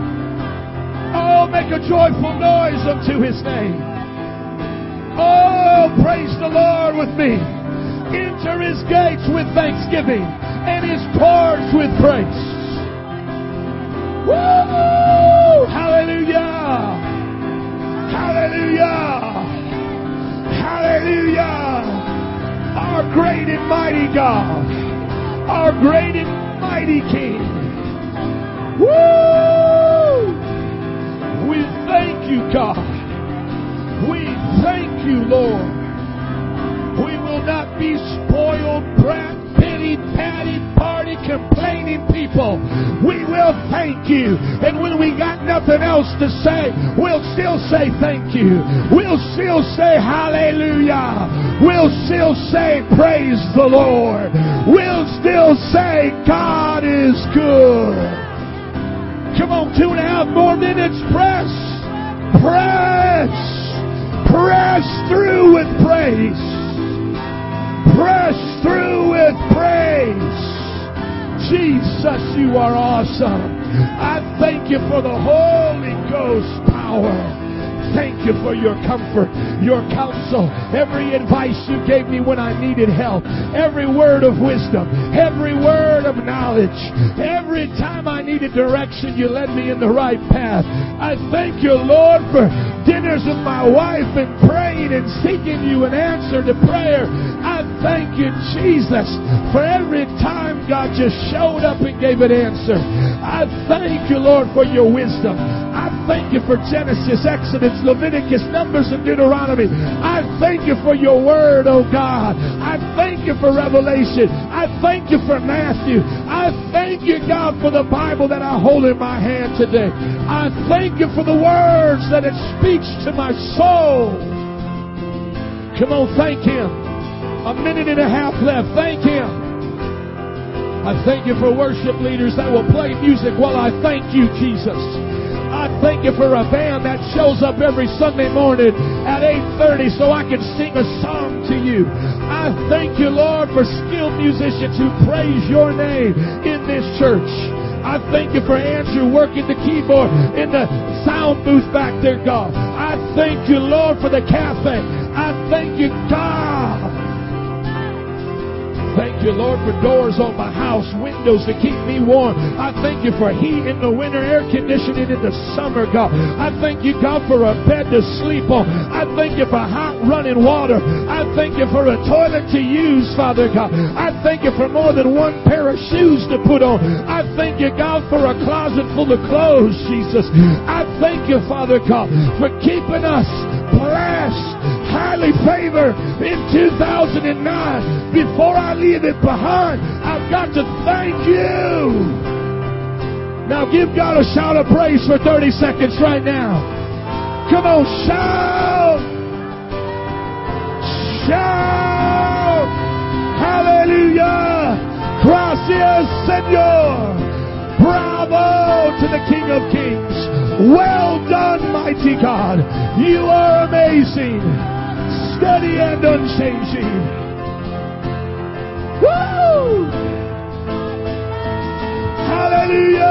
Oh, make a joyful noise unto his name. Oh, praise the Lord with me. Enter his gates with thanksgiving and his courts with praise. Woo! Hallelujah! Hallelujah! Hallelujah! Our great and mighty God, our great and mighty King. Woo! We thank you, God. We thank you, Lord. We will not be spoiled, brat, pity, patty, party, complaining people. We will thank you. And when we got nothing else to say, we'll still say thank you. We'll still say hallelujah. We'll still say praise the Lord. We'll still say God is good. Come on, two and a half more minutes. Press. Press. Press through with praise. Press through with praise. Jesus, you are awesome. I thank you for the Holy Ghost power. Thank you for your comfort, your counsel, every advice you gave me when I needed help, every word of wisdom, every word of knowledge. Every time I needed direction, you led me in the right path. I thank you, Lord, for dinners with my wife and praying and seeking you an answer to prayer. I thank you, Jesus, for every time God just showed up and gave an answer. I thank you, Lord, for your wisdom. I thank you for Genesis, Exodus, Leviticus, Numbers, and Deuteronomy. I thank you for your word, oh God. I thank you for Revelation. I thank you for Matthew. I thank you, God, for the Bible that I hold in my hand today. I thank you for the words that it speaks to my soul. Come on, thank Him. A minute and a half left. Thank Him. I thank you for worship leaders that will play music while I thank you, Jesus. I thank you for a band that shows up every Sunday morning at 8:30 so I can sing a song to you. I thank you, Lord, for skilled musicians who praise your name in this church. I thank you for Andrew working the keyboard in the sound booth back there, God. I thank you, Lord, for the cafe. I thank you, God. Thank you, Lord, for doors on my house, windows to keep me warm. I thank you for heat in the winter, air conditioning in the summer, God. I thank you, God, for a bed to sleep on. I thank you for hot running water. I thank you for a toilet to use, Father God. I thank you for more than one pair of shoes to put on. I thank you, God, for a closet full of clothes, Jesus. I thank you, Father God, for keeping us highly favored in 2009. Before I leave it behind, I've got to thank you. Now give God a shout of praise for 30 seconds right now. Come on, shout! Shout! Hallelujah! Gracias, Senor! Bravo to the King of Kings! Well done, mighty God! You are amazing! Steady and unchanging! Woo! Hallelujah!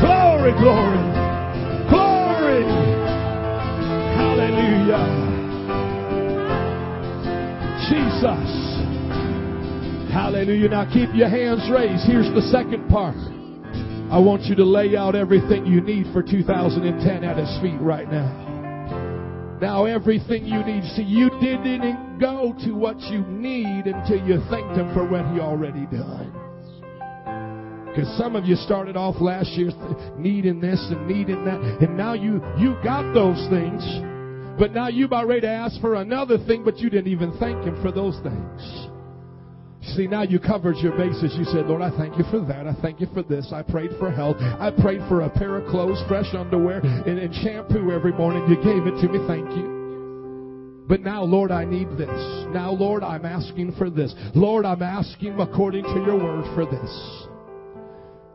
Glory, glory, glory! Hallelujah! Jesus! Hallelujah. Now keep your hands raised. Here's the second part. I want you to lay out everything you need for 2010 at His feet right now. Now, everything you need. See, you didn't go to what you need until you thanked Him for what He already done. Because some of you started off last year needing this and needing that, and now you you got those things, but now you're about ready to ask for another thing, but you didn't even thank Him for those things. See, now you covered your bases. You said, Lord, I thank you for that. I thank you for this. I prayed for health. I prayed for a pair of clothes, fresh underwear, and, and shampoo every morning. You gave it to me. Thank you. But now, Lord, I need this. Now, Lord, I'm asking for this. Lord, I'm asking according to your word for this.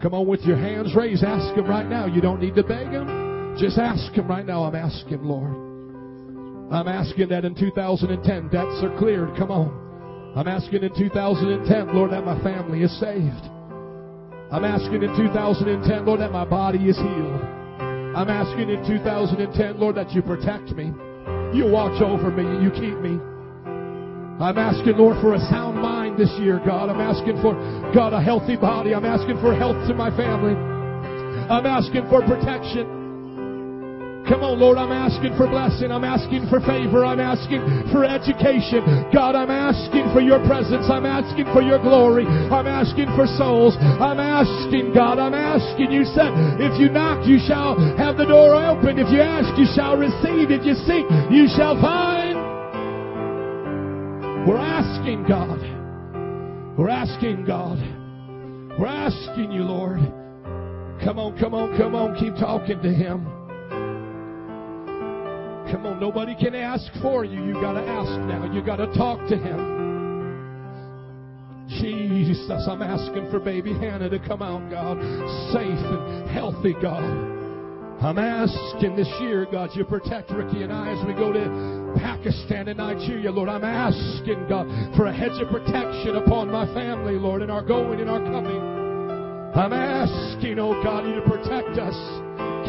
Come on with your hands raised. Ask him right now. You don't need to beg him. Just ask him right now. I'm asking, Lord. I'm asking that in 2010 debts are cleared. Come on. I'm asking in 2010, Lord, that my family is saved. I'm asking in 2010, Lord, that my body is healed. I'm asking in 2010, Lord, that you protect me. You watch over me. You keep me. I'm asking, Lord, for a sound mind this year, God. I'm asking for, God, a healthy body. I'm asking for health to my family. I'm asking for protection. Come on, Lord, I'm asking for blessing. I'm asking for favor. I'm asking for education. God, I'm asking for your presence. I'm asking for your glory. I'm asking for souls. I'm asking, God, I'm asking. You said, if you knock, you shall have the door open. If you ask, you shall receive. If you seek, you shall find. We're asking, God. We're asking, God. We're asking you, Lord. Come on, come on, come on. Keep talking to Him. Come on, nobody can ask for you. You got to ask now. You got to talk to Him. Jesus, I'm asking for baby Hannah to come out, God, safe and healthy, God. I'm asking this year, God, you protect Ricky and I as we go to Pakistan and Nigeria, Lord. I'm asking, God, for a hedge of protection upon my family, Lord, in our going and our coming. I'm asking, oh God, you to protect us.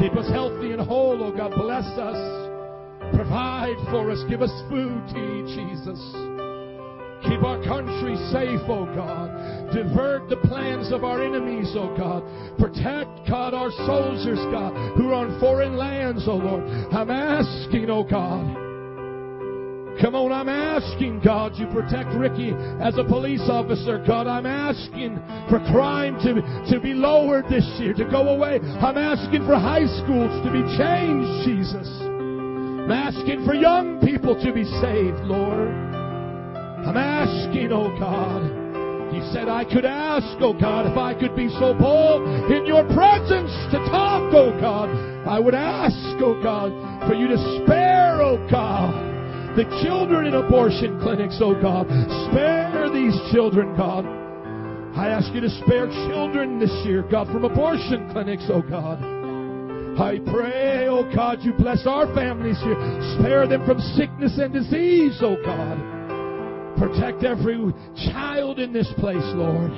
Keep us healthy and whole, oh God. Bless us. Provide for us. Give us food to eat, Jesus. Keep our country safe, oh God. Divert the plans of our enemies, oh God. Protect, God, our soldiers, God, who are on foreign lands, oh Lord. I'm asking, oh God. Come on, I'm asking, God, you protect Ricky as a police officer. God, I'm asking for crime to, to be lowered this year, to go away. I'm asking for high schools to be changed, Jesus. I'm asking for young people to be saved, Lord. I'm asking, oh God. You said I could ask, oh God, if I could be so bold in your presence to talk, oh God. I would ask, oh God, for you to spare, oh God. The children in abortion clinics, oh God. Spare these children, God. I ask you to spare children this year, God, from abortion clinics, oh God. I pray, oh God, you bless our families here. Spare them from sickness and disease, oh God. Protect every child in this place, Lord.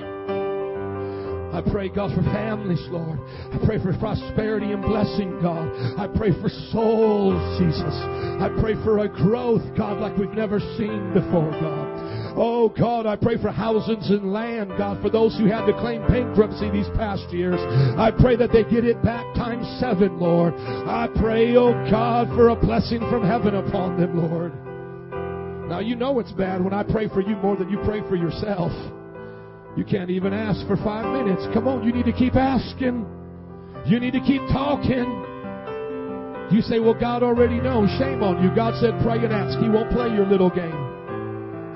I pray, God, for families, Lord. I pray for prosperity and blessing, God. I pray for souls, Jesus. I pray for a growth, God, like we've never seen before, God. Oh, God, I pray for houses and land, God, for those who had to claim bankruptcy these past years. I pray that they get it back times seven, Lord. I pray, oh God, for a blessing from heaven upon them, Lord. Now, you know it's bad when I pray for you more than you pray for yourself. You can't even ask for five minutes. Come on, you need to keep asking. You need to keep talking. You say, Well, God already knows. Shame on you. God said, Pray and ask. He won't play your little game.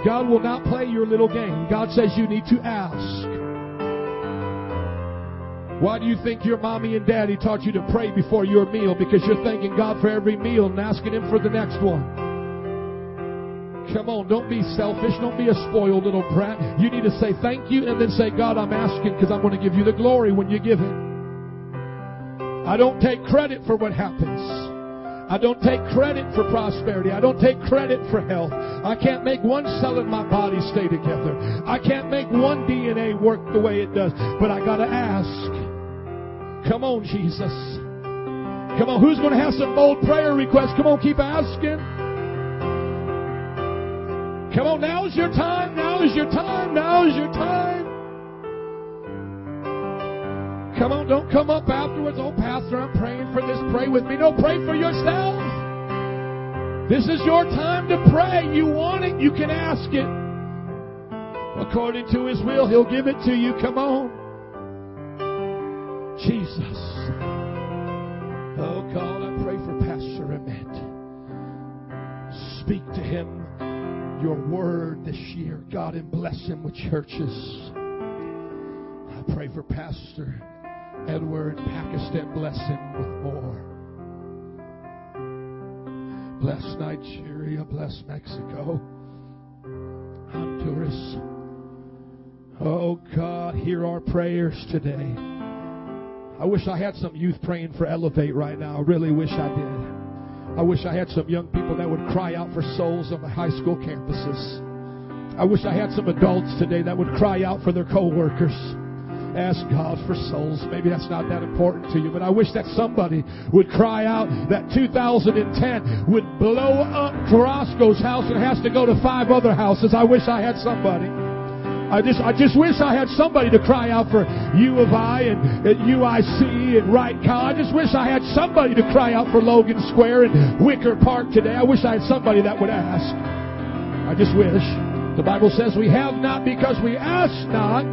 God will not play your little game. God says you need to ask. Why do you think your mommy and daddy taught you to pray before your meal? Because you're thanking God for every meal and asking Him for the next one. Come on, don't be selfish. Don't be a spoiled little brat. You need to say thank you and then say, God, I'm asking because I'm going to give you the glory when you give it. I don't take credit for what happens. I don't take credit for prosperity. I don't take credit for health. I can't make one cell in my body stay together. I can't make one DNA work the way it does. But I got to ask. Come on, Jesus. Come on, who's going to have some bold prayer requests? Come on, keep asking. Come on, now is your time. Now is your time. Now is your time. Come on, don't come up afterwards. Oh, Pastor, I'm praying for this. Pray with me. No, pray for yourself. This is your time to pray. You want it, you can ask it. According to His will, He'll give it to you. Come on. Jesus. Oh, God, I pray for Pastor Emmett. Speak to him your word this year, God, and bless him with churches. I pray for Pastor Edward Pakistan. Bless him with more. Bless Nigeria. Bless Mexico. Honduras. Oh God, hear our prayers today. I wish I had some youth praying for Elevate right now. I really wish I did. I wish I had some young people that would cry out for souls on the high school campuses. I wish I had some adults today that would cry out for their coworkers. Ask God for souls. Maybe that's not that important to you, but I wish that somebody would cry out that 2010 would blow up Carrasco's house and has to go to five other houses. I wish I had somebody. I just, I just wish I had somebody to cry out for U of I and, and UIC and Wright College. I just wish I had somebody to cry out for Logan Square and Wicker Park today. I wish I had somebody that would ask. I just wish. The Bible says we have not because we ask not.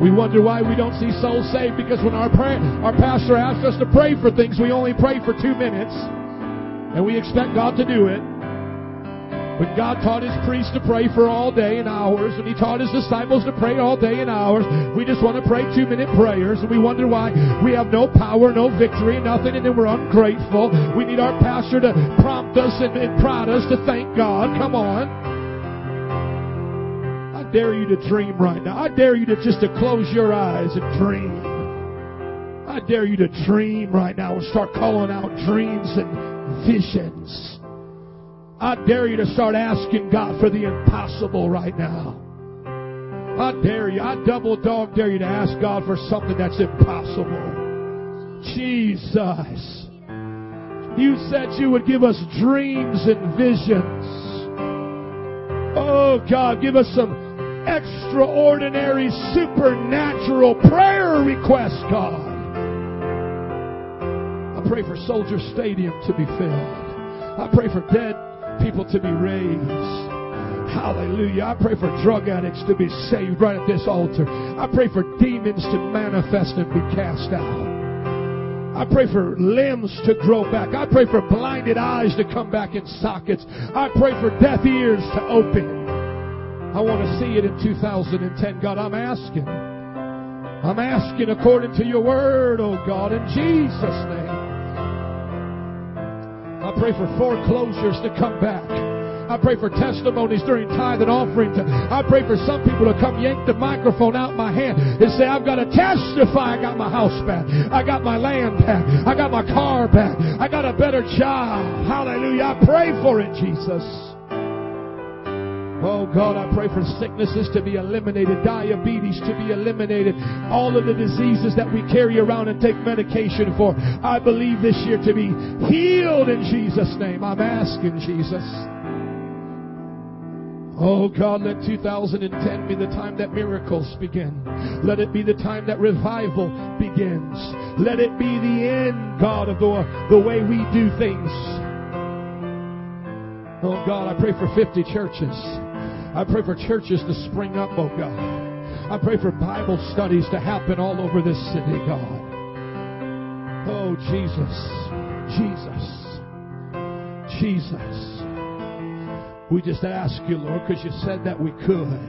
We wonder why we don't see souls saved because when our pray, our pastor asks us to pray for things, we only pray for two minutes, and we expect God to do it. But God taught His priests to pray for all day and hours, and He taught His disciples to pray all day and hours. We just want to pray two minute prayers, and we wonder why we have no power, no victory, nothing, and then we're ungrateful. We need our pastor to prompt us and, and prod us to thank God. Come on. I dare you to dream right now. I dare you to just to close your eyes and dream. I dare you to dream right now and start calling out dreams and visions. I dare you to start asking God for the impossible right now. I dare you, I double dog dare you to ask God for something that's impossible. Jesus. You said you would give us dreams and visions. Oh God, give us some extraordinary, supernatural prayer requests, God. I pray for Soldier Stadium to be filled. I pray for dead people to be raised. Hallelujah. I pray for drug addicts to be saved right at this altar. I pray for demons to manifest and be cast out. I pray for limbs to grow back. I pray for blinded eyes to come back in sockets. I pray for deaf ears to open. I want to see it in 2010. God, I'm asking. I'm asking according to your word, oh God, in Jesus' name. I pray for foreclosures to come back. I pray for testimonies during tithe and offering. I pray for some people to come yank the microphone out my hand and say, I've got to testify. I got my house back. I got my land back. I got my car back. I got a better job. Hallelujah. I pray for it, Jesus. Oh God, I pray for sicknesses to be eliminated, diabetes to be eliminated, all of the diseases that we carry around and take medication for. I believe this year to be healed in Jesus' name. I'm asking Jesus. Oh God, let 2010 be the time that miracles begin. Let it be the time that revival begins. Let it be the end, God, of the, the way we do things. Oh God, I pray for 50 churches. I pray for churches to spring up, oh God. I pray for Bible studies to happen all over this city, God. Oh Jesus, Jesus, Jesus. We just ask you, Lord, because you said that we could.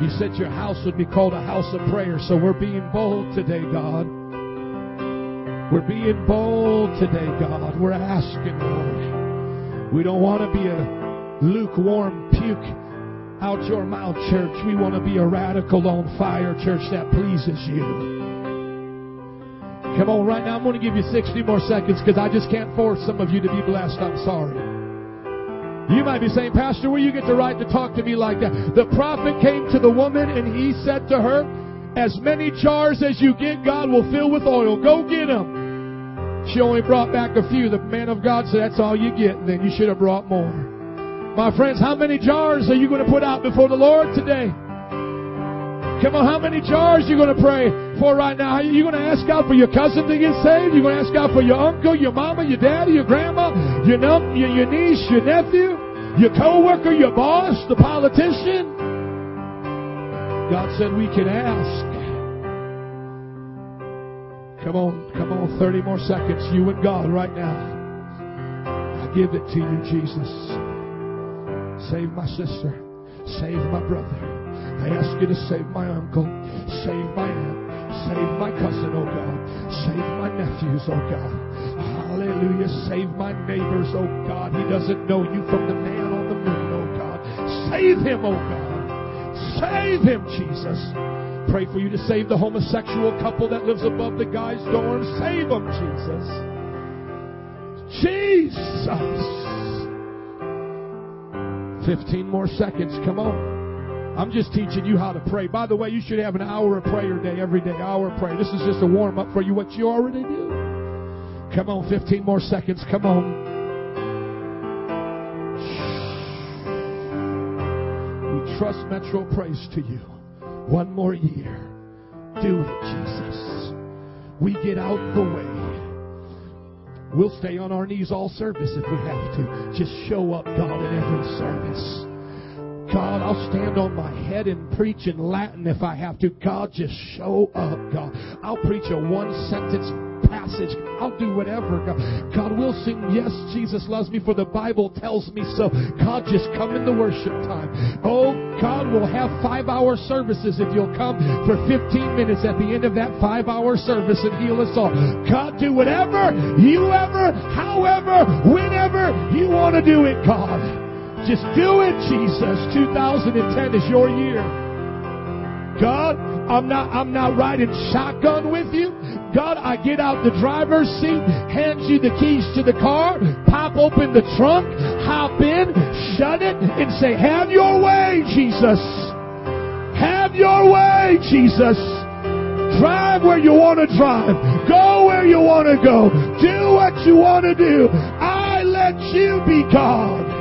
You said your house would be called a house of prayer, so we're being bold today, God. We're being bold today, God. We're asking, Lord. We don't want to be a lukewarm puke out your mouth, church. We want to be a radical on fire church that pleases you. Come on, right now, I'm going to give you 60 more seconds because I just can't force some of you to be blessed. I'm sorry. You might be saying, Pastor, where you get the right to talk to me like that? The prophet came to the woman and he said to her, As many jars as you get, God will fill with oil. Go get them. She only brought back a few. The man of God said, That's all you get. then you should have brought more. My friends, how many jars are you going to put out before the Lord today? Come on, how many jars are you going to pray for right now? Are you going to ask God for your cousin to get saved? You're going to ask God for your uncle, your mama, your daddy, your grandma, your, num- your, your niece, your nephew, your co-worker, your boss, the politician? God said we can ask. Come on, come on, 30 more seconds. You and God right now. I give it to you, Jesus. Save my sister. Save my brother. I ask you to save my uncle. Save my aunt. Save my cousin, oh God. Save my nephews, oh God. Hallelujah. Save my neighbors, oh God. He doesn't know you from the man on the moon, oh God. Save him, oh God. Save him, Jesus. Pray for you to save the homosexual couple that lives above the guy's dorm. Save them, Jesus. Jesus. 15 more seconds. Come on. I'm just teaching you how to pray. By the way, you should have an hour of prayer day every day. Hour of prayer. This is just a warm up for you, what you already do. Come on, 15 more seconds. Come on. We trust Metro Praise to you. One more year. Do it, Jesus. We get out the way. We'll stay on our knees all service if we have to. Just show up, God, in every service. God, I'll stand on my head and preach in Latin if I have to. God, just show up, God. I'll preach a one sentence I'll do whatever. God, God will sing, Yes, Jesus loves me, for the Bible tells me so. God, just come in the worship time. Oh, God we'll have five hour services if you'll come for 15 minutes at the end of that five hour service and heal us all. God, do whatever, you ever, however, whenever you want to do it, God. Just do it, Jesus. 2010 is your year. God, I'm not, I'm not riding shotgun with you. God, I get out the driver's seat, hand you the keys to the car, pop open the trunk, hop in, shut it, and say, have your way, Jesus. Have your way, Jesus. Drive where you want to drive. Go where you want to go. Do what you want to do. I let you be God.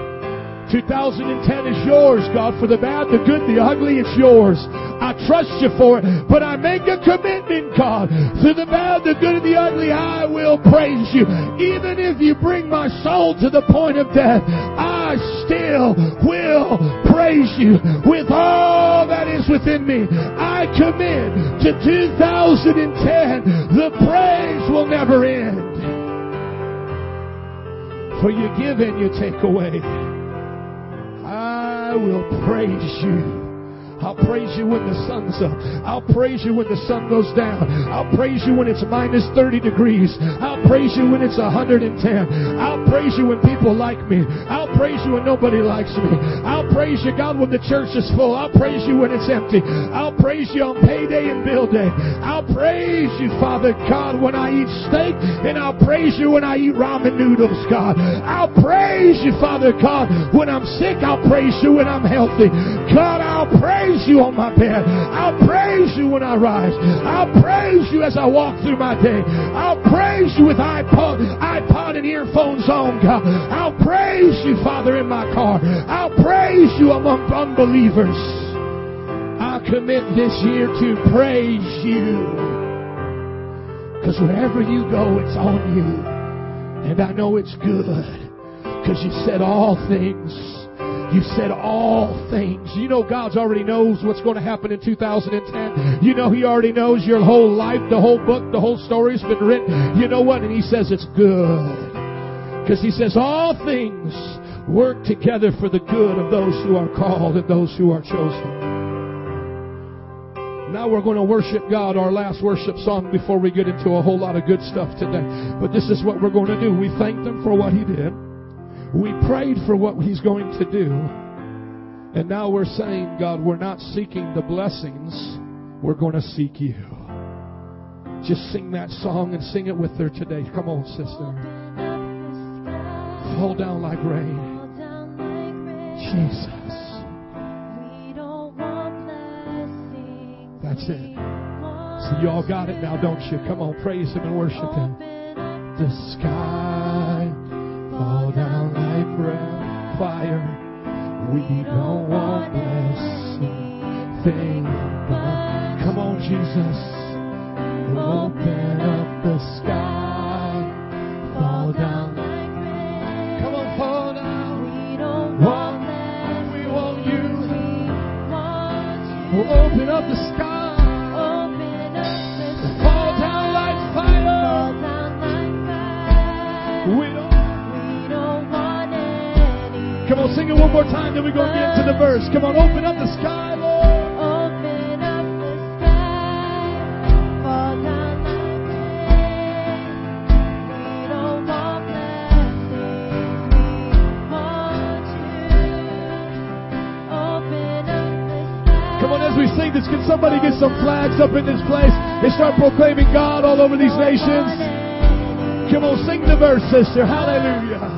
2010 is yours, God, for the bad, the good, the ugly, it's yours. I trust you for it, but I make a commitment, God, through the bad, the good, and the ugly, I will praise you. Even if you bring my soul to the point of death, I still will praise you with all that is within me. I commit to 2010, the praise will never end. For you give and you take away. I will praise you. I'll praise you when the sun's up. I'll praise you when the sun goes down. I'll praise you when it's minus 30 degrees. I'll praise you when it's 110. I'll praise you when people like me. I'll praise you when nobody likes me. I'll praise you, God, when the church is full. I'll praise you when it's empty. I'll praise you on payday and bill day. I'll praise you, Father God, when I eat steak, and I'll praise you when I eat ramen noodles, God. I'll praise you, Father God, when I'm sick. I'll praise you when I'm healthy. God, I'll praise you on my bed. I'll praise you when I rise. I'll praise you as I walk through my day. I'll praise you with iPod, iPod and earphones on, God. I'll praise you, Father, in my car. I'll praise you among unbelievers. I commit this year to praise you. Because wherever you go, it's on you. And I know it's good. Because you said all things. You said all things. You know God's already knows what's going to happen in 2010. You know He already knows your whole life, the whole book, the whole story's been written. You know what? And He says it's good. Because He says all things work together for the good of those who are called and those who are chosen. Now we're going to worship God, our last worship song, before we get into a whole lot of good stuff today. But this is what we're going to do. We thank Him for what He did. We prayed for what He's going to do. And now we're saying, God, we're not seeking the blessings. We're going to seek you. Just sing that song and sing it with her today. Come on, sister. Fall down like rain. Jesus. That's it. So you all got it now, don't you? Come on, praise Him and worship Him. The sky We don't want but some flags up in this place and start proclaiming God all over these nations? Come on, sing the verse, sister. Hallelujah.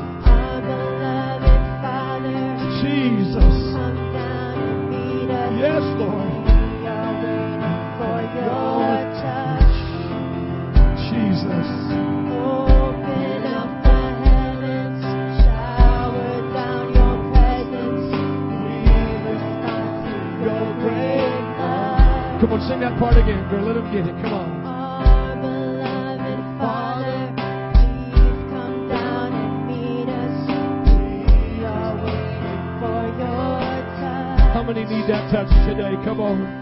Get it. Come on. Our beloved Father, please come down and meet us. We are waiting for your touch. How many need that touch today? Come on.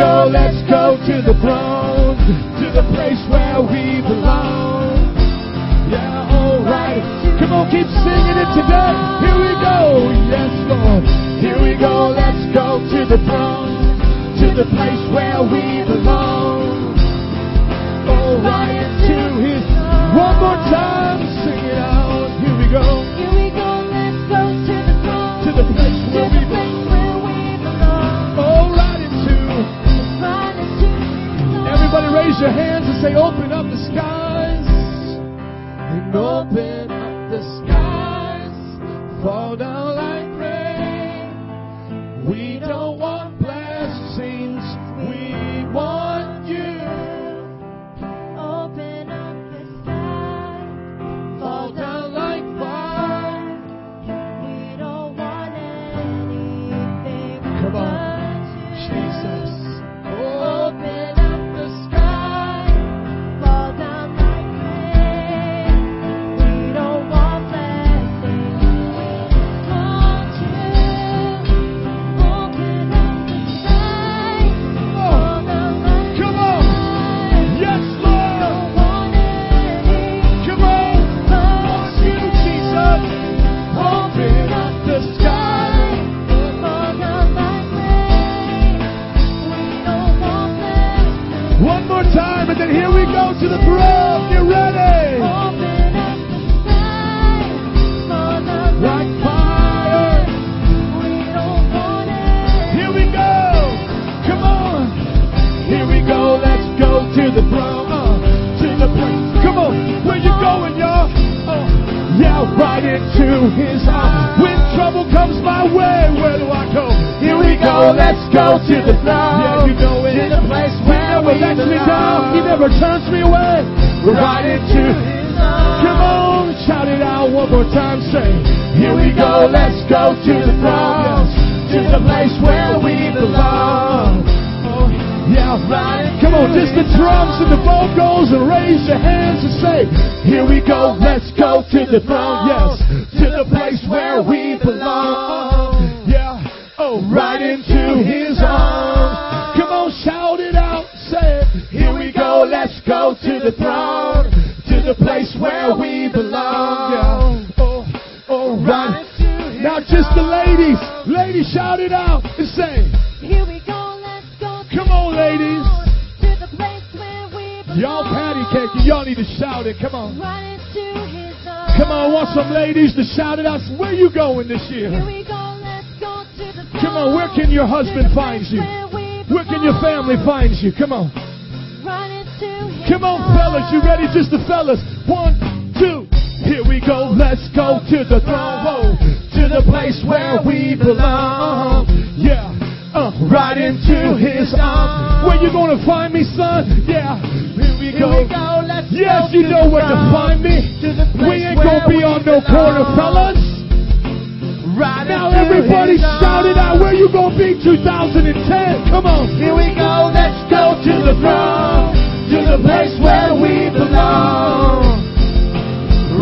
Go. Let's go to the throne, to the place where we belong. Yeah, alright. Come on, keep singing it today. Here we go. Yes, Lord. Here we go. Let's go to the throne, to the place where we belong. Oh, right into His. One more time, sing it out. Here we go, Raise your hands and say, Open up the skies. And open up the skies. Fall down husband To the find you? where can your family find you? Come on. Come on, fellas. You ready? Just the fellas. One, two. Here we go. Let's go to the throne. Whoa. To the place where we belong. Yeah. Uh, right into his arms. Where you gonna find me, son? Yeah. Here we Here go. we go. Let's Yes, go you know where to find me. To the place We ain't gonna be on no corner, fellas. Right Now everybody shout it out. Where you gonna be 2010? Come on. Here we go. Let's go to the throne, to the place where we belong.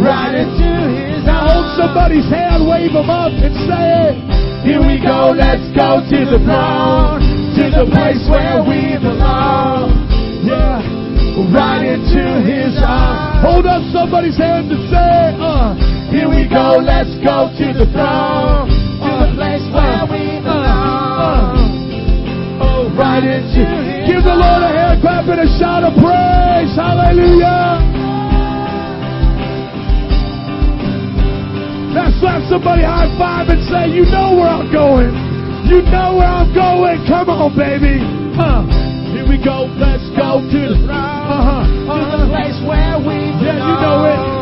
Right into His Now hold somebody's hand, wave them up, and say it. Here we go. Let's go to the throne, to the place where we belong. Yeah. Right into His arms. Hold up somebody's hand and say, uh, Here we go. Let's go to the throne, to the place where we belong. oh, Right into Give the Lord a hand clap and a shout of praise. Hallelujah. Now slap somebody high five and say, you know where I'm going. You know where I'm going. Come on, baby. Uh, we go. Let's go to the uh-huh, to the place where we belong. Yeah, you know it.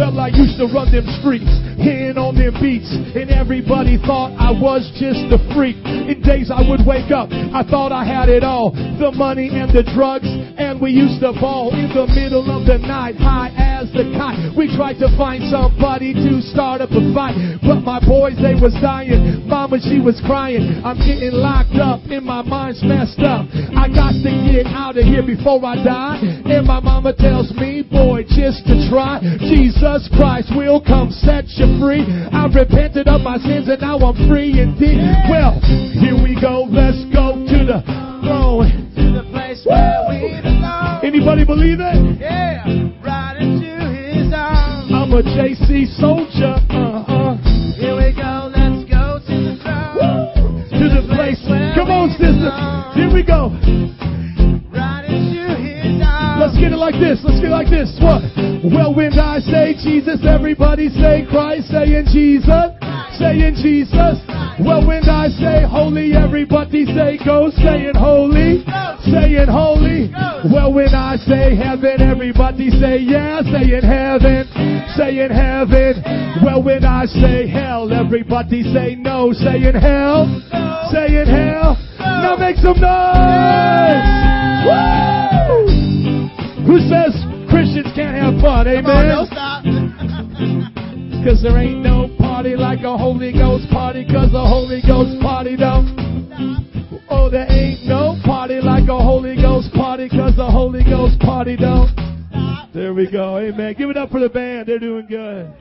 Well, I used to run them streets, hitting on them beats, and everybody thought I was just a freak. In days I would wake up, I thought I had it all the money and the drugs, and we used to ball in the middle of the night, high as the kite. We tried to find somebody to start up a fight, but my boys, they was dying. Mama, she was crying. I'm getting locked up, and my mind's messed up. I got to get out of here before I die. And my mama tells me, boy, just to try. Jesus Christ will come set you free. I've repented of my sins and now I'm free indeed. Well, here we go. Let's go to the throne. To the place where we belong. Anybody believe it? Yeah, right into his arms. I'm a JC soldier. Uh-huh. Here we go, let's go to the throne. To the place. Come on, sister. Here we go. Let's get it like this. Let's get it like this. What? Well, when I say Jesus, everybody say Christ. Saying Jesus. Saying Jesus. Well, when I say holy, everybody say go. Saying holy. Saying holy. Well, when I say heaven, everybody say yeah. Saying heaven. Saying heaven. Well, when I say hell, everybody say no. Saying hell. Saying hell. Now make some noise. Woo! Who says Christians can't have fun? Come on, don't Amen. stop. (laughs) Cause there ain't no party like a Holy Ghost party. Cause a Holy Ghost party don't. Oh, there ain't no party like a Holy Ghost party. Cause a Holy Ghost party don't. There we go. Amen. Give it up for the band. They're doing good.